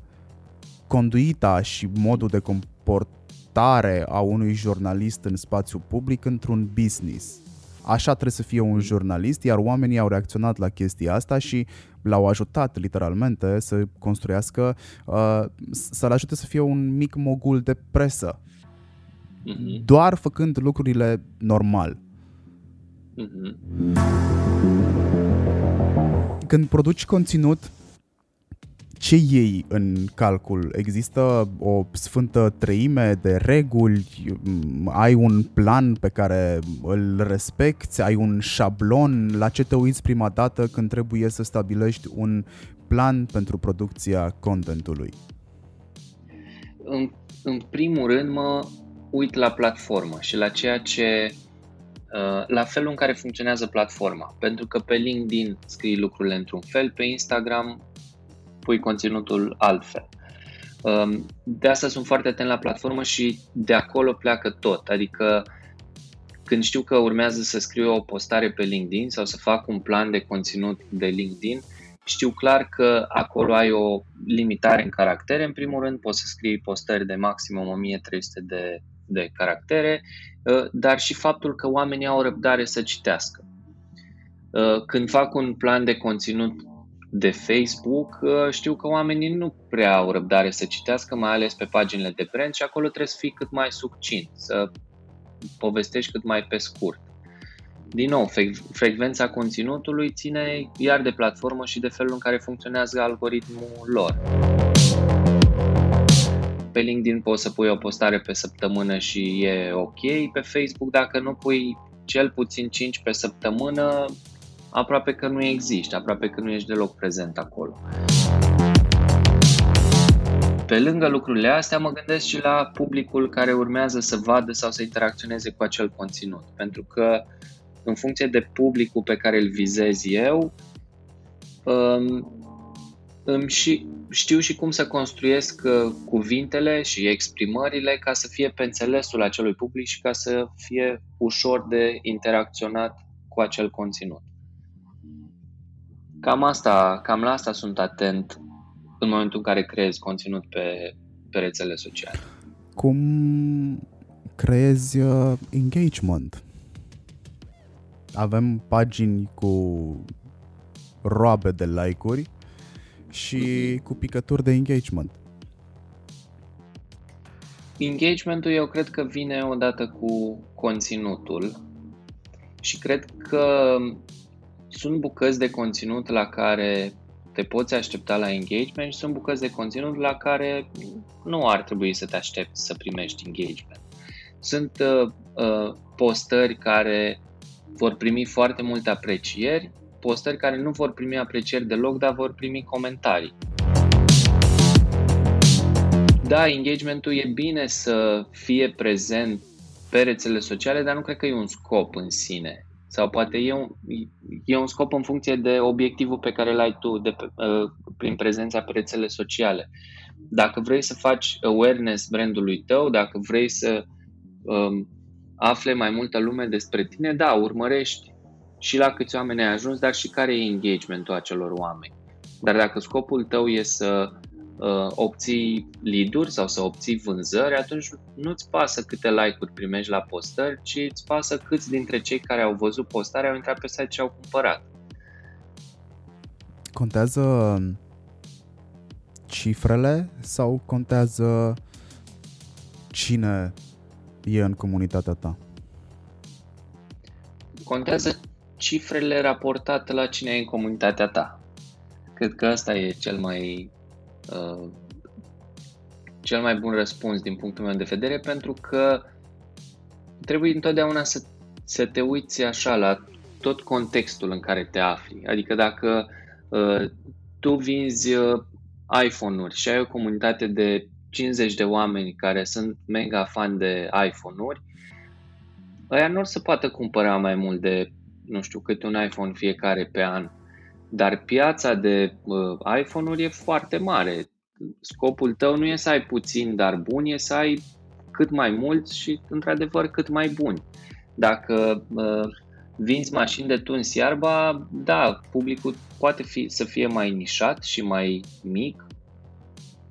conduita și modul de comportare a unui jurnalist în spațiu public într-un business. Așa trebuie să fie un jurnalist, iar oamenii au reacționat la chestia asta și l-au ajutat literalmente să construiască, uh, să-l ajute să fie un mic mogul de presă. Mm-hmm. Doar făcând lucrurile normal. Mm-hmm. Când produci conținut, ce iei în calcul? Există o sfântă treime de reguli? Ai un plan pe care îl respecti? Ai un șablon? La ce te uiți prima dată când trebuie să stabilești un plan pentru producția contentului? În, în primul rând mă uit la platformă și la ceea ce uh, la felul în care funcționează platforma. Pentru că pe LinkedIn scrii lucrurile într-un fel, pe Instagram pui conținutul altfel. Um, de asta sunt foarte atent la platformă și de acolo pleacă tot. Adică când știu că urmează să scriu o postare pe LinkedIn sau să fac un plan de conținut de LinkedIn, știu clar că acolo ai o limitare în caractere. În primul rând poți să scrii postări de maximum 1300 de, de caractere, uh, dar și faptul că oamenii au răbdare să citească. Uh, când fac un plan de conținut de Facebook, uh, știu că oamenii nu prea au răbdare să citească, mai ales pe paginile de brand și acolo trebuie să fii cât mai succint, să povestești cât mai pe scurt. Din nou, frecvența conținutului ține iar de platformă și de felul în care funcționează algoritmul lor. Pe LinkedIn poți să pui o postare pe săptămână și e ok. Pe Facebook, dacă nu pui cel puțin 5 pe săptămână, aproape că nu există, aproape că nu ești deloc prezent acolo. Pe lângă lucrurile astea, mă gândesc și la publicul care urmează să vadă sau să interacționeze cu acel conținut. Pentru că, în funcție de publicul pe care îl vizez eu, um, îmi și, știu și cum să construiesc uh, cuvintele și exprimările ca să fie pe înțelesul acelui public și ca să fie ușor de interacționat cu acel conținut. Cam asta, cam la asta sunt atent în momentul în care creezi conținut pe, pe rețele sociale. Cum creezi uh, engagement? Avem pagini cu roabe de like-uri și mm-hmm. cu picături de engagement. Engagementul eu cred că vine odată cu conținutul și cred că sunt bucăți de conținut la care te poți aștepta la engagement și sunt bucăți de conținut la care nu ar trebui să te aștepți să primești engagement. Sunt uh, uh, postări care vor primi foarte multe aprecieri, postări care nu vor primi aprecieri deloc, dar vor primi comentarii. Da, engagementul e bine să fie prezent pe rețele sociale, dar nu cred că e un scop în sine. Sau poate e un, e un scop în funcție de obiectivul pe care l-ai tu de pe, uh, prin prezența pe rețele sociale. Dacă vrei să faci awareness brandului tău, dacă vrei să um, afle mai multă lume despre tine, da, urmărești și la câți oameni ai ajuns, dar și care e engagementul acelor oameni. Dar dacă scopul tău e să uh, obții lead sau să obții vânzări, atunci nu-ți pasă câte like-uri primești la postări, ci îți pasă câți dintre cei care au văzut postarea au intrat pe site și au cumpărat. Contează cifrele sau contează cine e în comunitatea ta? Contează cifrele raportate la cine e în comunitatea ta. Cred că asta e cel mai Uh, cel mai bun răspuns din punctul meu de vedere pentru că trebuie întotdeauna să, să te uiți așa la tot contextul în care te afli. Adică dacă uh, tu vinzi uh, iPhone-uri și ai o comunitate de 50 de oameni care sunt mega fan de iPhone-uri, ăia nu o să poată cumpăra mai mult de, nu știu, câte un iPhone fiecare pe an. Dar piața de uh, iPhone-uri e foarte mare. Scopul tău nu e să ai puțin, dar bun, e să ai cât mai mulți și, într-adevăr, cât mai buni. Dacă uh, vinzi mașini de tuns iarba, da, publicul poate fi, să fie mai nișat și mai mic,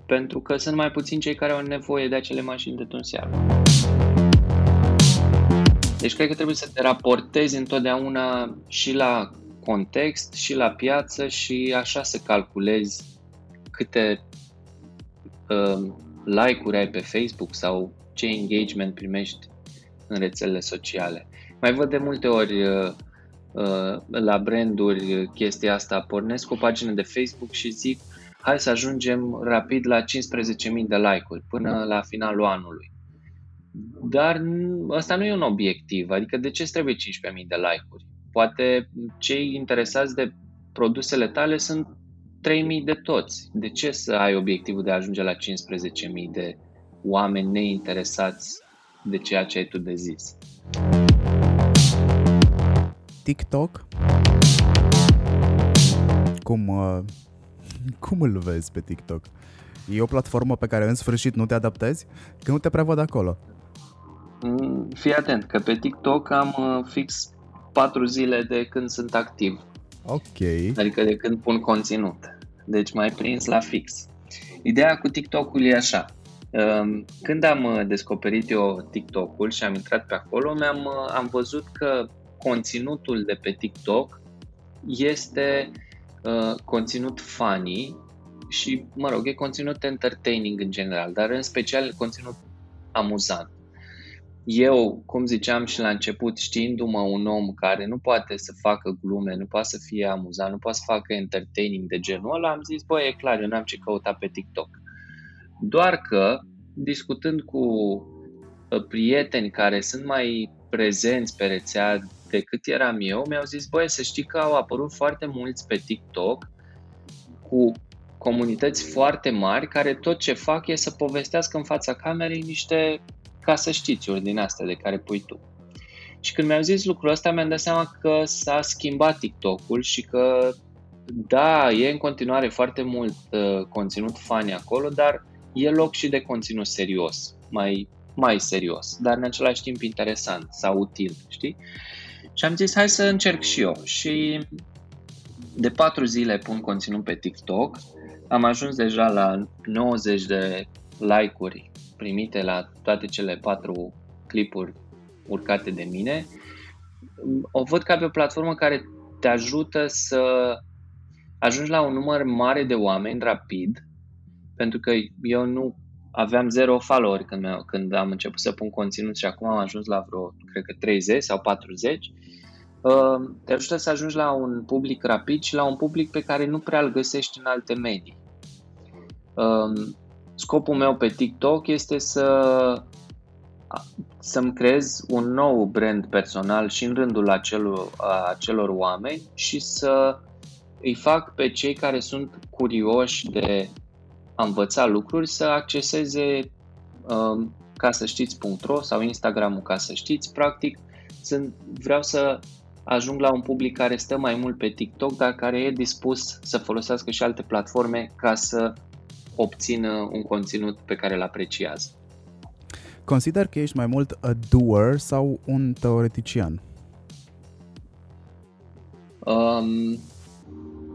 pentru că sunt mai puțini cei care au nevoie de acele mașini de tuns iarba. Deci cred că trebuie să te raportezi întotdeauna și la context, și la piață și așa să calculezi câte uh, like-uri ai pe Facebook sau ce engagement primești în rețelele sociale. Mai văd de multe ori uh, uh, la branduri chestia asta, pornesc o pagină de Facebook și zic hai să ajungem rapid la 15.000 de like-uri până la finalul anului. Dar ăsta nu e un obiectiv, adică de ce trebuie 15.000 de like-uri? Poate cei interesați de produsele tale sunt 3.000 de toți. De ce să ai obiectivul de a ajunge la 15.000 de oameni neinteresați de ceea ce ai tu de zis? TikTok? Cum, uh, cum îl vezi pe TikTok? E o platformă pe care în sfârșit nu te adaptezi? Că nu te prea văd acolo. Mm, fii atent, că pe TikTok am uh, fix 4 zile de când sunt activ. Ok. Adică de când pun conținut. Deci mai prins la fix. Ideea cu TikTok-ul e așa. Um, când am uh, descoperit eu TikTok-ul și am intrat pe acolo, mi-am, uh, am văzut că conținutul de pe TikTok este uh, conținut funny și, mă rog, e conținut entertaining în general, dar în special conținut amuzant eu, cum ziceam și la început, știindu-mă un om care nu poate să facă glume, nu poate să fie amuzant, nu poate să facă entertaining de genul ăla, am zis, băi, e clar, eu n-am ce căuta pe TikTok. Doar că, discutând cu ă, prieteni care sunt mai prezenți pe rețea decât eram eu, mi-au zis, băi, să știi că au apărut foarte mulți pe TikTok cu comunități foarte mari care tot ce fac e să povestească în fața camerei niște ca să știți ori din astea de care pui tu. Și când mi-au zis lucrul ăsta, mi-am dat seama că s-a schimbat TikTok-ul și că, da, e în continuare foarte mult uh, conținut funny acolo, dar e loc și de conținut serios, mai, mai serios, dar în același timp interesant sau util, știi? Și am zis, hai să încerc și eu. Și de patru zile pun conținut pe TikTok, am ajuns deja la 90 de like-uri primite la toate cele patru clipuri urcate de mine, o văd ca pe o platformă care te ajută să ajungi la un număr mare de oameni rapid, pentru că eu nu aveam zero followeri când, când am început să pun conținut și acum am ajuns la vreo, cred că 30 sau 40. Uh, te ajută să ajungi la un public rapid și la un public pe care nu prea îl găsești în alte medii. Uh, Scopul meu pe TikTok este să să-mi creez un nou brand personal și în rândul acelor, acelor oameni și să îi fac pe cei care sunt curioși de a învăța lucruri să acceseze um, ca să știți.ro sau Instagramul ca să știți. Practic, sunt, vreau să ajung la un public care stă mai mult pe TikTok, dar care e dispus să folosească și alte platforme ca să obțină un conținut pe care îl apreciază. Consider că ești mai mult a doer sau un teoretician? Um,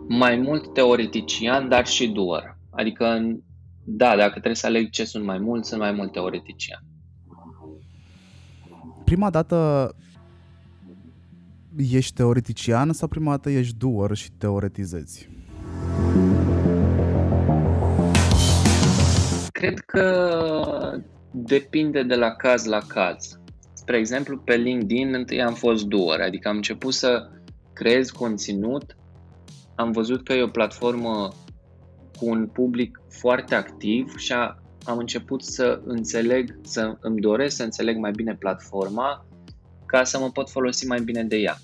mai mult teoretician, dar și doer. Adică, da, dacă trebuie să aleg ce sunt mai mult, sunt mai mult teoretician. Prima dată ești teoretician sau prima dată ești doer și teoretizezi? Cred că depinde de la caz la caz. Spre exemplu, pe LinkedIn întâi am fost doer, adică am început să creez conținut, am văzut că e o platformă cu un public foarte activ și a, am început să înțeleg, să îmi doresc să înțeleg mai bine platforma ca să mă pot folosi mai bine de ea.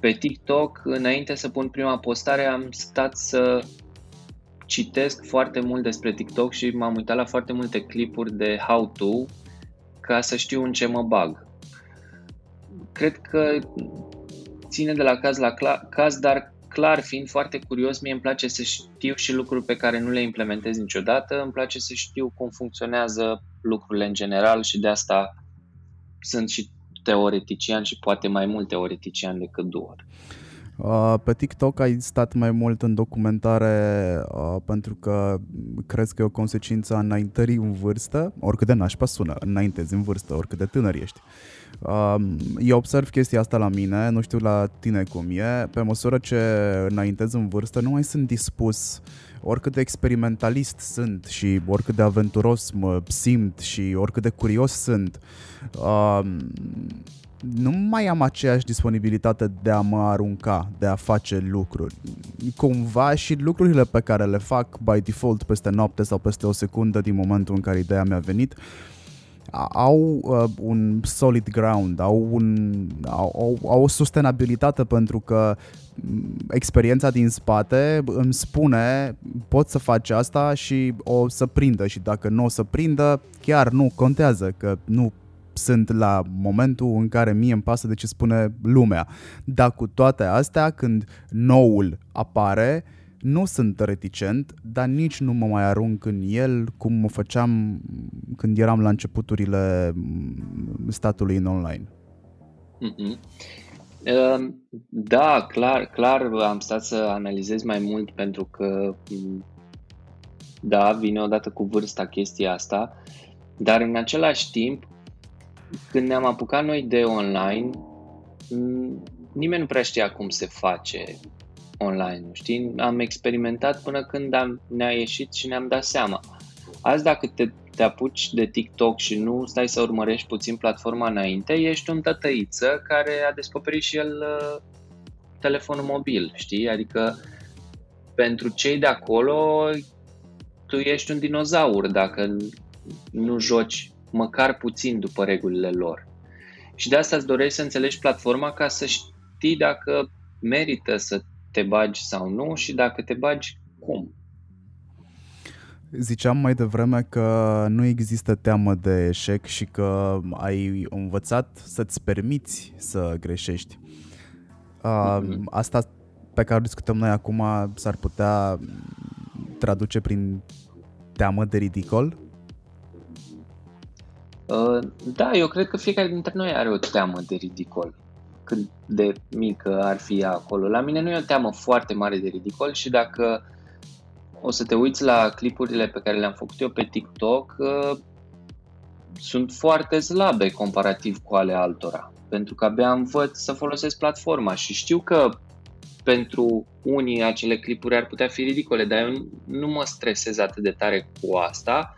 Pe TikTok, înainte să pun prima postare, am stat să citesc foarte mult despre TikTok și m-am uitat la foarte multe clipuri de how-to ca să știu în ce mă bag. Cred că ține de la caz la caz, dar clar, fiind foarte curios, mie îmi place să știu și lucruri pe care nu le implementez niciodată, îmi place să știu cum funcționează lucrurile în general și de asta sunt și teoretician și poate mai mult teoretician decât doar. Uh, pe TikTok ai stat mai mult în documentare uh, pentru că crezi că e o consecință a înaintării în vârstă, oricât de nașpa sună, înaintezi în vârstă, oricât de tânăr ești. Uh, eu observ chestia asta la mine, nu știu la tine cum e, pe măsură ce înaintez în vârstă nu mai sunt dispus oricât de experimentalist sunt și oricât de aventuros mă simt și oricât de curios sunt, uh, nu mai am aceeași disponibilitate de a mă arunca, de a face lucruri. Cumva și lucrurile pe care le fac by default peste noapte sau peste o secundă din momentul în care ideea mi-a venit, au uh, un solid ground, au, un, au, au, au o sustenabilitate pentru că mm, experiența din spate îmi spune poți să faci asta și o să prindă și dacă nu o să prindă, chiar nu contează că nu sunt la momentul în care mie îmi pasă de ce spune lumea. Dar cu toate astea, când noul apare, nu sunt reticent, dar nici nu mă mai arunc în el cum mă făceam când eram la începuturile statului în online. Mm-hmm. Da, clar, clar am stat să analizez mai mult pentru că da, vine odată cu vârsta chestia asta, dar în același timp când ne-am apucat noi de online, nimeni nu prea știa cum se face online, știi? Am experimentat până când am, ne-a ieșit și ne-am dat seama. Azi dacă te, te apuci de TikTok și nu stai să urmărești puțin platforma înainte, ești un tătăiță care a descoperit și el uh, telefonul mobil, știi? Adică pentru cei de acolo tu ești un dinozaur dacă nu joci măcar puțin după regulile lor. Și de asta îți dorești să înțelegi platforma ca să știi dacă merită să te bagi sau nu și dacă te bagi, cum. Ziceam mai devreme că nu există teamă de eșec și că ai învățat să-ți permiți să greșești. Mm-hmm. Asta pe care o discutăm noi acum s-ar putea traduce prin teamă de ridicol? Uh, da, eu cred că fiecare dintre noi are o teamă de ridicol. Cât de mică ar fi ea acolo. La mine nu e o teamă foarte mare de ridicol și dacă o să te uiți la clipurile pe care le-am făcut eu pe TikTok, uh, sunt foarte slabe comparativ cu ale altora. Pentru că abia învăț să folosesc platforma și știu că pentru unii acele clipuri ar putea fi ridicole, dar eu nu mă stresez atât de tare cu asta,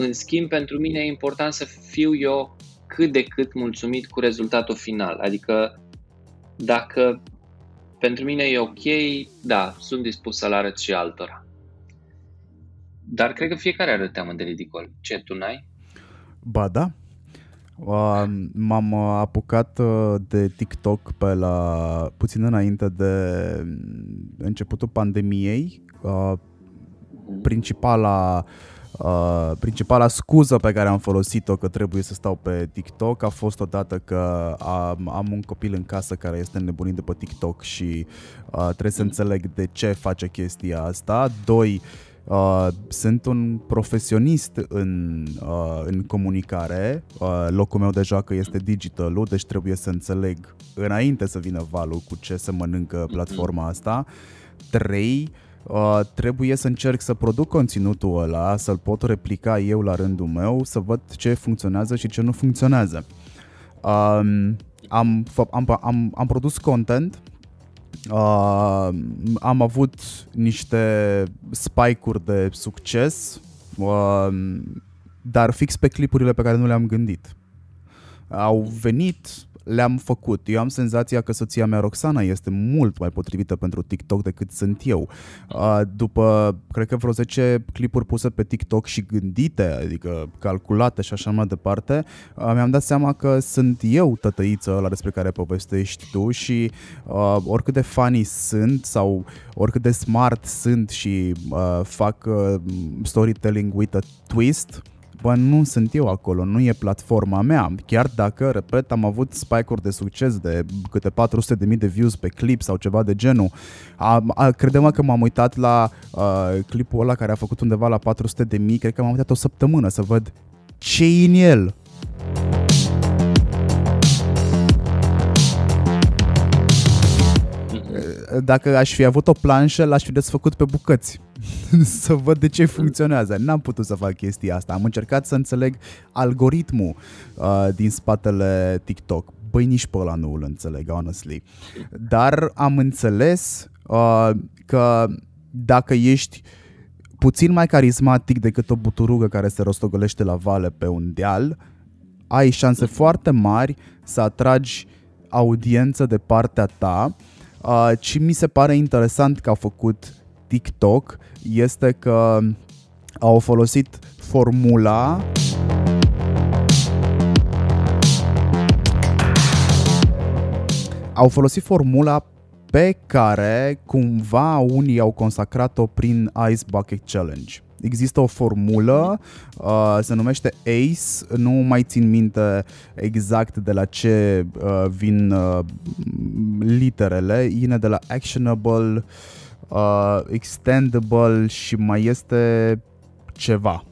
în schimb, pentru mine e important să fiu eu cât de cât mulțumit cu rezultatul final. Adică dacă pentru mine e ok, da, sunt dispus să-l arăt și altora. Dar cred că fiecare are o teamă de ridicol. Ce, tu n-ai? Ba da. M-am apucat uh, de TikTok pe la puțin înainte de începutul pandemiei. Uh, mhm. Principala Uh, principala scuză pe care am folosit-o că trebuie să stau pe TikTok a fost odată că am, am un copil în casă care este nebunit de pe TikTok și uh, trebuie să înțeleg de ce face chestia asta. Doi, Uh, sunt un profesionist în, uh, în comunicare, uh, locul meu de joacă este digitalul, deci trebuie să înțeleg înainte să vină valul cu ce se mănâncă mhm. platforma asta. Trei, uh, uh, trebuie să încerc să produc conținutul ăla, să-l pot replica eu la rândul meu, să văd ce funcționează și ce nu funcționează. Um, am, am, am, am produs content, uh, am avut niște spike-uri de succes, uh, dar fix pe clipurile pe care nu le-am gândit. Au venit le-am făcut. Eu am senzația că soția mea, Roxana, este mult mai potrivită pentru TikTok decât sunt eu. După, cred că vreo 10 clipuri puse pe TikTok și gândite, adică calculate și așa mai departe, mi-am dat seama că sunt eu tătăiță la despre care povestești tu și uh, oricât de funny sunt sau oricât de smart sunt și uh, fac uh, storytelling with a twist, bă, nu sunt eu acolo, nu e platforma mea. Chiar dacă, repet, am avut spike-uri de succes de câte 400.000 de views pe clip sau ceva de genul. A, a, credem că m-am uitat la uh, clipul ăla care a făcut undeva la 400.000, cred că m-am uitat o săptămână să văd ce în el. Dacă aș fi avut o planșă, l-aș fi desfăcut pe bucăți să văd de ce funcționează. N-am putut să fac chestia asta. Am încercat să înțeleg algoritmul uh, din spatele TikTok. Băi, nici pe ăla nu îl înțeleg, honestly. Dar am înțeles uh, că dacă ești puțin mai carismatic decât o buturugă care se rostogolește la vale pe un deal, ai șanse foarte mari să atragi audiență de partea ta. Uh, ce mi se pare interesant că au făcut TikTok este că au folosit formula au folosit formula pe care cumva unii au consacrat-o prin Ice Bucket Challenge. Există o formulă, uh, se numește ACE, nu mai țin minte exact de la ce uh, vin uh, literele, vine de la Actionable, uh, Extendable și mai este ceva.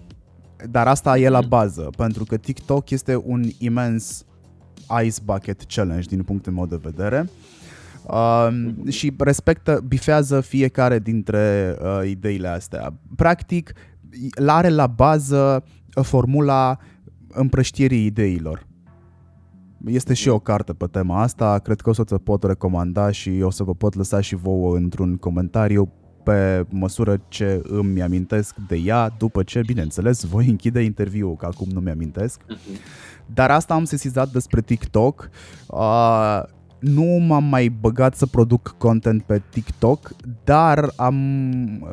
Dar asta e la mhm. bază, pentru că TikTok este un imens Ice Bucket Challenge din punctul meu de vedere. Uh, și respectă, bifează fiecare dintre uh, ideile astea. Practic, are la bază formula împrăștierii ideilor. Este și o carte pe tema asta, cred că o să ți pot recomanda și o să vă pot lăsa și vouă într-un comentariu pe măsură ce îmi amintesc de ea, după ce, bineînțeles, voi închide interviul, că acum nu mi-amintesc. Mhm. Dar asta am sesizat despre TikTok. Uh, nu m-am mai băgat să produc content pe TikTok, dar am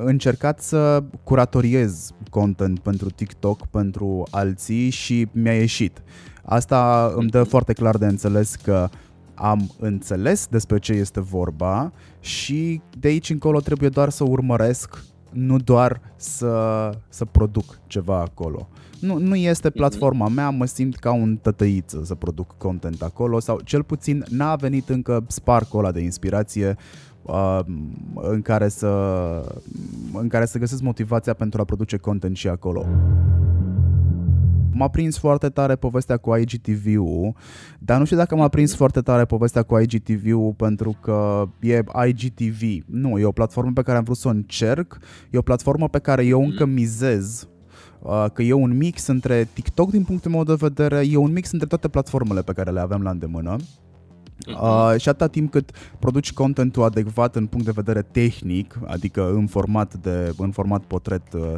încercat să curatoriez content pentru TikTok pentru alții și mi-a ieșit. Asta îmi dă foarte clar de înțeles că am înțeles despre ce este vorba și de aici încolo trebuie doar să urmăresc, nu doar să, să produc ceva acolo. Nu, nu este mhm. platforma mea, mă simt ca un tătăiță să produc content acolo sau cel puțin n-a venit încă sparcul ăla de inspirație uh, în, care să, în care să găsesc motivația pentru a produce content și acolo. M-a prins foarte tare povestea cu IGTV-ul, dar nu știu dacă m-a prins foarte tare povestea cu IGTV-ul pentru că e IGTV. Nu, e o platformă pe care am vrut să o încerc, e o platformă pe care eu încă mizez uh, că e un mix între TikTok din punctul meu de vedere, e un mix între toate platformele pe care le avem la îndemână. Uh, și atâta timp cât produci contentul adecvat în punct de vedere tehnic, adică în format de în format portret uh,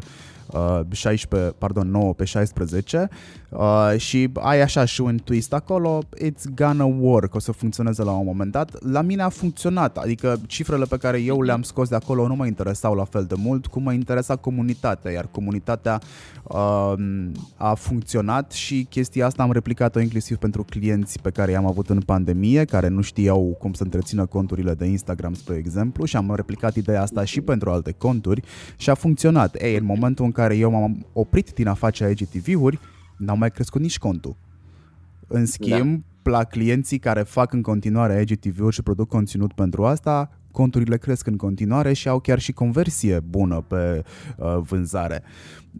16, uh, pardon, 9 pe 16 uh, și ai așa și un twist acolo, it's gonna work, o să funcționeze la un moment dat. La mine a funcționat, adică cifrele pe care eu le-am scos de acolo nu mă interesau la fel de mult cum mă interesa comunitatea, iar comunitatea uh, a funcționat și chestia asta am replicat-o inclusiv pentru clienți pe care i-am avut în pandemie, care nu știau cum să întrețină conturile de Instagram, spre exemplu, și am replicat ideea asta și pentru alte conturi și a funcționat. Ei, în momentul în care eu m-am oprit din a face IGTV-uri, n-au mai crescut nici contul. În schimb, da. la clienții care fac în continuare IGTV-uri și produc conținut pentru asta, conturile cresc în continuare și au chiar și conversie bună pe uh, vânzare.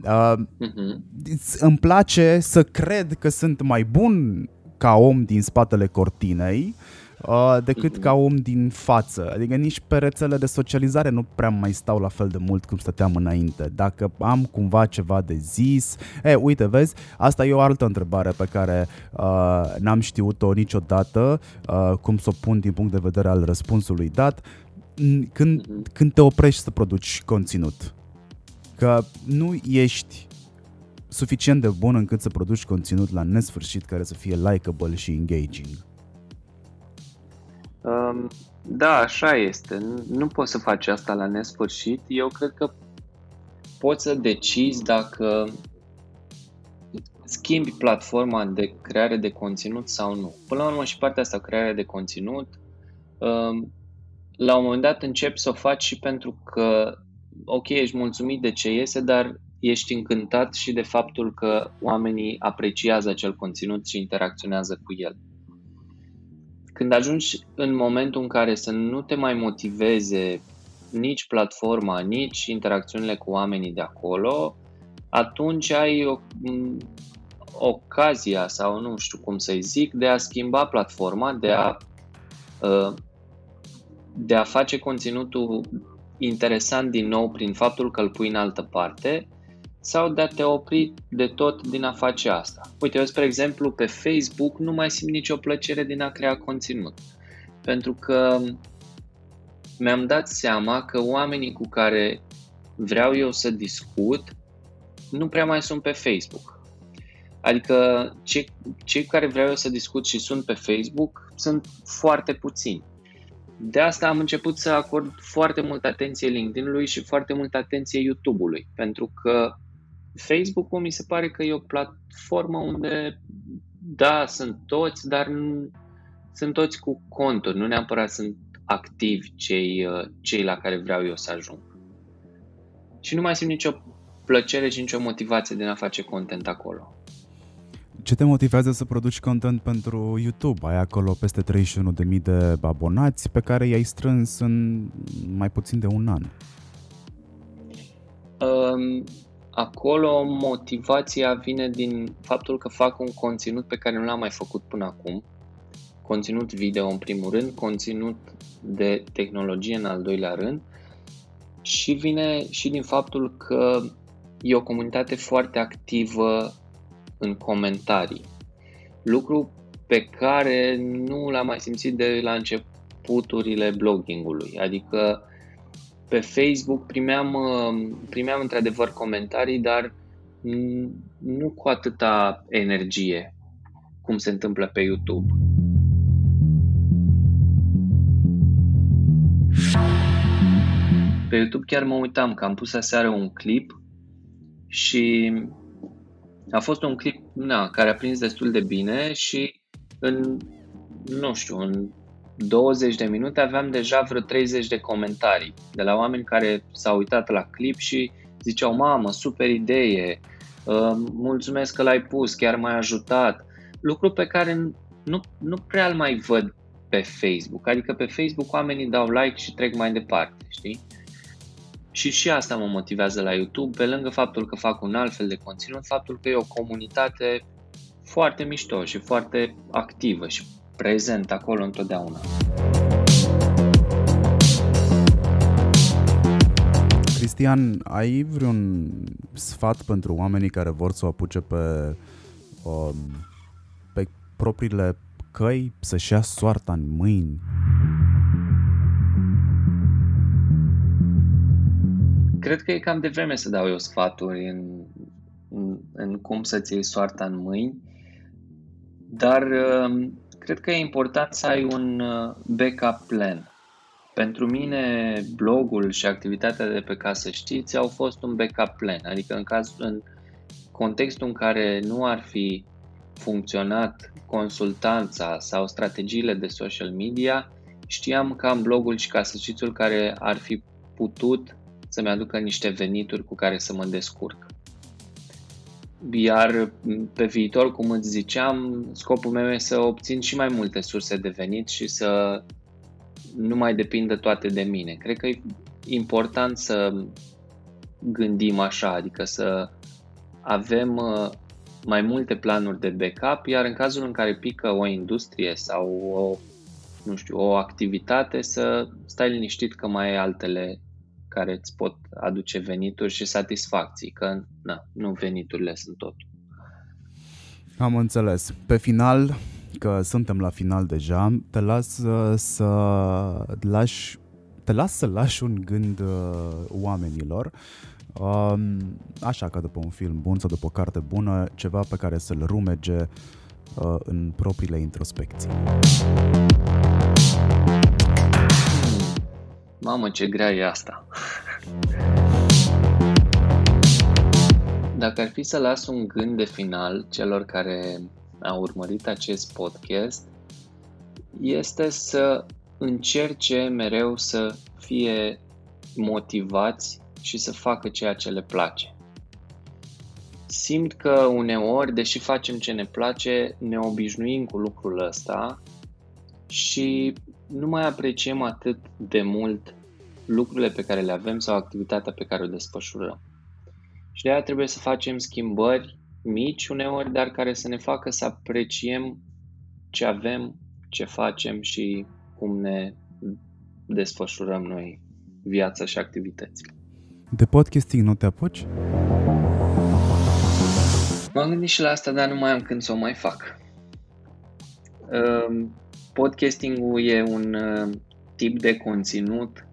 Uh, uh-huh. Îmi place să cred că sunt mai bun ca om din spatele cortinei, uh, uh, decât mm-hmm. ca om din față. Adică nici pe rețele de socializare nu prea mai stau la fel de mult cum stăteam înainte. Dacă am cumva ceva de zis... E, uite, vezi, asta e o altă întrebare pe care uh, n-am știut-o niciodată, uh, cum să o pun din punct de vedere al răspunsului dat. Când, mm-hmm. când te oprești să produci conținut, că nu ești suficient de bun încât să produci conținut la nesfârșit care să fie likable și engaging. Um, da, așa este. Nu poți să faci asta la nesfârșit. Eu cred că poți să decizi dacă schimbi platforma de creare de conținut sau nu. Până la urmă și partea asta, crearea de conținut, um, la un moment dat începi să o faci și pentru că, ok, ești mulțumit de ce iese, dar ești încântat și de faptul că oamenii apreciază acel conținut și interacționează cu el. Când ajungi în momentul în care să nu te mai motiveze nici platforma, nici interacțiunile cu oamenii de acolo, atunci ai o, ocazia sau nu știu cum să-i zic, de a schimba platforma, de a uh, de a face conținutul interesant din nou prin faptul că îl pui în altă parte sau de a te opri de tot din a face asta. Uite, eu, spre exemplu, pe Facebook nu mai simt nicio plăcere din a crea conținut. Pentru că mi-am dat seama că oamenii cu care vreau eu să discut nu prea mai sunt pe Facebook. Adică cei, cei cu care vreau eu să discut și sunt pe Facebook sunt foarte puțini. De asta am început să acord foarte multă atenție LinkedIn-ului și foarte multă atenție YouTube-ului, pentru că Facebook-ul mi se pare că e o platformă unde, da, sunt toți, dar nu, sunt toți cu conturi, nu neapărat sunt activi cei, uh, cei la care vreau eu să ajung. Și nu mai simt nicio plăcere și nicio motivație de a face content acolo. Ce te motivează să produci content pentru YouTube? Ai acolo peste 31.000 de abonați pe care i-ai strâns în mai puțin de un an. Um, acolo motivația vine din faptul că fac un conținut pe care nu l-am mai făcut până acum. Conținut video în primul rând, conținut de tehnologie în al doilea rând și vine și din faptul că e o comunitate foarte activă în comentarii. Lucru pe care nu l-am mai simțit de la începuturile bloggingului. Adică pe Facebook primeam, primeam într-adevăr comentarii, dar nu cu atâta energie cum se întâmplă pe YouTube. Pe YouTube chiar mă uitam că am pus aseară un clip și a fost un clip na, care a prins destul de bine și în, nu știu, în 20 de minute aveam deja vreo 30 de comentarii de la oameni care s-au uitat la clip și ziceau, mamă, super idee, uh, mulțumesc că l-ai pus, chiar m-ai ajutat. Lucru pe care nu, nu prea îl mai văd pe Facebook. Adică pe Facebook oamenii dau like și trec mai departe, știi? Și și asta mă motivează la YouTube, pe lângă faptul că fac un alt fel de conținut, faptul că e o comunitate foarte mișto și foarte activă și prezent acolo întotdeauna. Cristian, ai vreun sfat pentru oamenii care vor să o apuce pe, um, pe propriile căi, să-și ia soarta în mâini? Cred că e cam de vreme să dau eu sfaturi în, în, în cum să-ți iei soarta în mâini, dar uh, cred că e important să ai un uh, backup plan. Pentru mine, blogul și activitatea de pe ca să știți au fost un backup plan, adică în, caz, în contextul în care nu ar fi funcționat consultanța sau strategiile de social media, știam că am blogul și ca să știți care ar fi putut să-mi aducă niște venituri cu care să mă descurc. Iar pe viitor, cum îți ziceam, scopul meu e să obțin și mai multe surse de venit și să nu mai depindă toate de mine. Cred că e important să gândim așa, adică să avem uh, mai multe planuri de backup, iar în cazul în care pică o industrie sau o, nu știu, o activitate, să stai liniștit că mai ai altele care îți pot aduce venituri și satisfacții, că na, nu veniturile sunt tot. Am înțeles. Pe final, că suntem la final deja, te las uh, să lași te las să lași un gând uh, oamenilor, um, așa ca după un film bun sau după o carte bună, ceva pe care să-l rumege uh, în propriile introspecții. Mamă, ce grea e asta! Dacă ar fi să las un gând de final celor care au urmărit acest podcast, este să încerce mereu să fie motivați și să facă ceea ce le place. Simt că uneori, deși facem ce ne place, ne obișnuim cu lucrul ăsta și nu mai apreciem atât de mult lucrurile pe care le avem sau activitatea pe care o desfășurăm. Și de aia trebuie să facem schimbări mici uneori, dar care să ne facă să apreciem ce avem, ce facem și cum ne desfășurăm noi viața și activitățile. De podcasting nu te apuci? M-am gândit și la asta, dar nu mai am când să o mai fac. Um, podcastingul e un uh, tip de conținut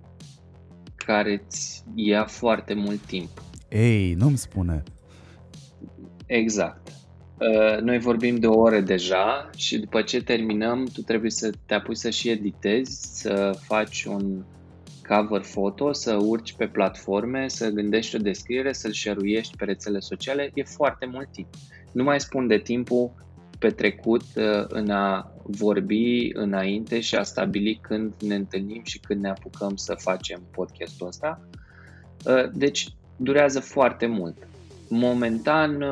care îți ia foarte mult timp. Ei, nu-mi spune. Exact. Uh, noi vorbim de o oră deja și după ce terminăm, tu trebuie să te apuci să și editezi, să faci un cover foto, să urci pe platforme, să gândești o descriere, să-l share pe rețele sociale. E foarte mult timp. Nu mai spun de timpul petrecut uh, în a vorbi înainte și a stabili când ne întâlnim și când ne apucăm să facem podcastul ăsta. Uh, deci durează foarte mult. Momentan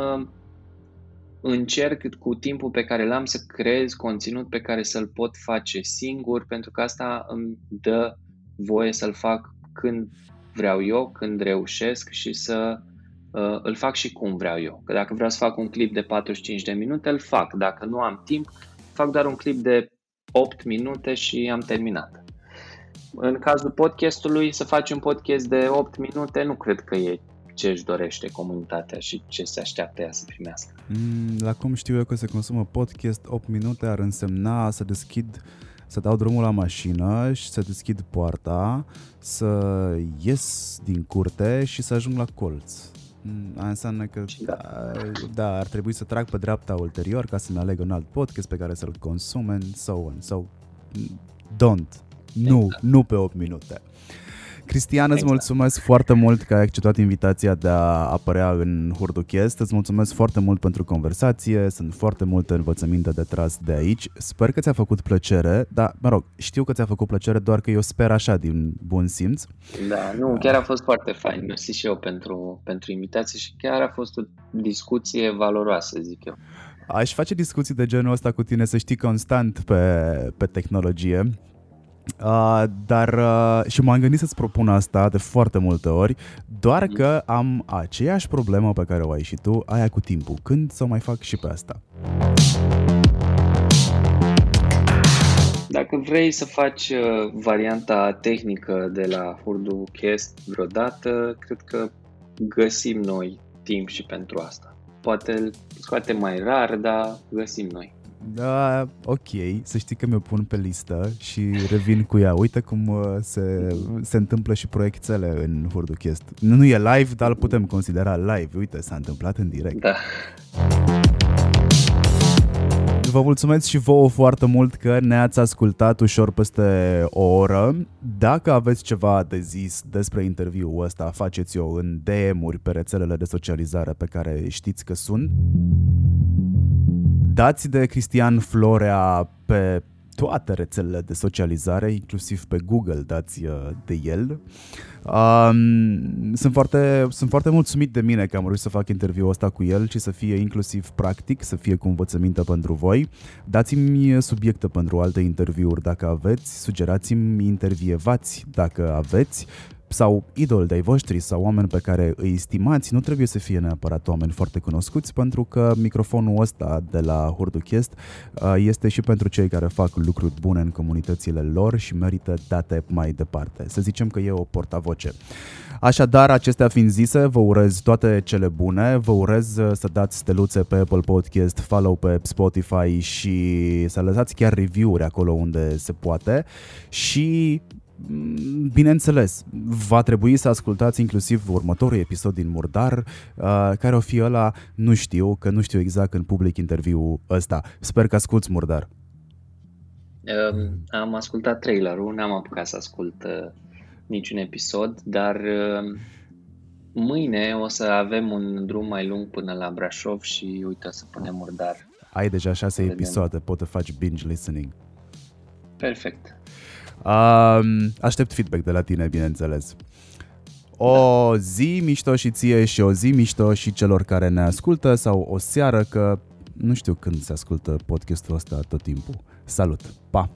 încerc cu timpul pe care l-am să creez conținut pe care să-l pot face singur, pentru că asta îmi dă voie să-l fac când vreau eu, când reușesc și să uh, îl fac și cum vreau eu. Că dacă vreau să fac un clip de 45 de minute, îl fac. Dacă nu am timp, fac doar un clip de 8 minute și am terminat. În cazul podcastului, să faci un podcast de 8 minute, nu cred că e ce își dorește comunitatea și ce se așteaptă ea să primească. Mm, la cum știu eu că se consumă podcast, 8 minute ar însemna să deschid să dau drumul la mașină și să deschid poarta, să ies din curte și să ajung la colț. Mm, aia înseamnă că da. da, ar trebui să trag pe dreapta ulterior ca să-mi aleg un alt podcast pe care să-l consume and so on. So, don't. Nu, exact. nu pe 8 minute. Cristian, îți exact. mulțumesc foarte mult că ai acceptat invitația de a apărea în Hurduchest. Îți mulțumesc foarte mult pentru conversație, sunt foarte multe învățăminte de tras de aici. Sper că ți-a făcut plăcere, dar, mă rog, știu că ți-a făcut plăcere, doar că eu sper așa, din bun simț. Da, nu, chiar a fost foarte fain. Mersi și eu pentru, pentru invitație și chiar a fost o discuție valoroasă, zic eu. Aș face discuții de genul ăsta cu tine, să știi, constant pe, pe tehnologie Uh, dar uh, și m-am gândit să-ți propun asta de foarte multe ori, doar mhm. că am aceeași problemă pe care o ai și tu, aia cu timpul. Când să o mai fac și pe asta? Dacă vrei să faci uh, varianta tehnică de la Hurdu Cast vreodată, cred că găsim noi timp și pentru asta. Poate scoate mai rar, dar găsim noi. Da, ok, să știi că mi-o pun pe listă și revin cu ea. Uite cum uh, se, se întâmplă și proiectele în Hurduchest. Nu, nu e live, dar îl putem considera live. Uite, s-a întâmplat în direct. Da. Vă mulțumesc și vouă foarte mult că ne-ați ascultat ușor peste o oră. Dacă aveți ceva de zis despre interviul ăsta, faceți-o în DM-uri pe rețelele de socializare pe care știți că sunt. Dați de Cristian Florea pe toate rețelele de socializare, inclusiv pe Google dați uh, de el. Um, sunt, foarte, sunt foarte mulțumit de mine că am reușit să fac interviul ăsta cu el și să fie inclusiv practic, să fie cu învățăminte pentru voi. Dați-mi subiecte pentru alte interviuri dacă aveți, sugerați-mi intervievați dacă aveți sau idol de-ai voștri sau oameni pe care îi stimați, nu trebuie să fie neapărat oameni foarte cunoscuți, pentru că microfonul ăsta de la Hurduchest uh, este și pentru cei care fac lucruri bune în comunitățile lor și merită date mai departe. Să zicem că e o portavoce. Așadar, acestea fiind zise, vă urez toate cele bune, vă urez uh, să dați steluțe pe Apple Podcast, follow pe Spotify și să lăsați chiar review-uri acolo unde se poate și Mm, bineînțeles, va trebui să ascultați inclusiv următorul episod din Murdar, uh, care o fi ăla, nu știu, că nu știu exact în public interviu ăsta. Sper că asculți Murdar. Um, am ascultat trailerul, n-am apucat să ascult uh, niciun episod, dar uh, mâine o să avem un drum mai lung până la Brașov și uite să punem Murdar. Ai deja șase episoade, poți să faci binge listening. Perfect. Um, aștept feedback de la tine, bineînțeles. O da. zi mișto și ție și o zi mișto și celor care ne ascultă sau o seară că nu știu când se ascultă podcastul ăsta tot timpul. Salut! Pa!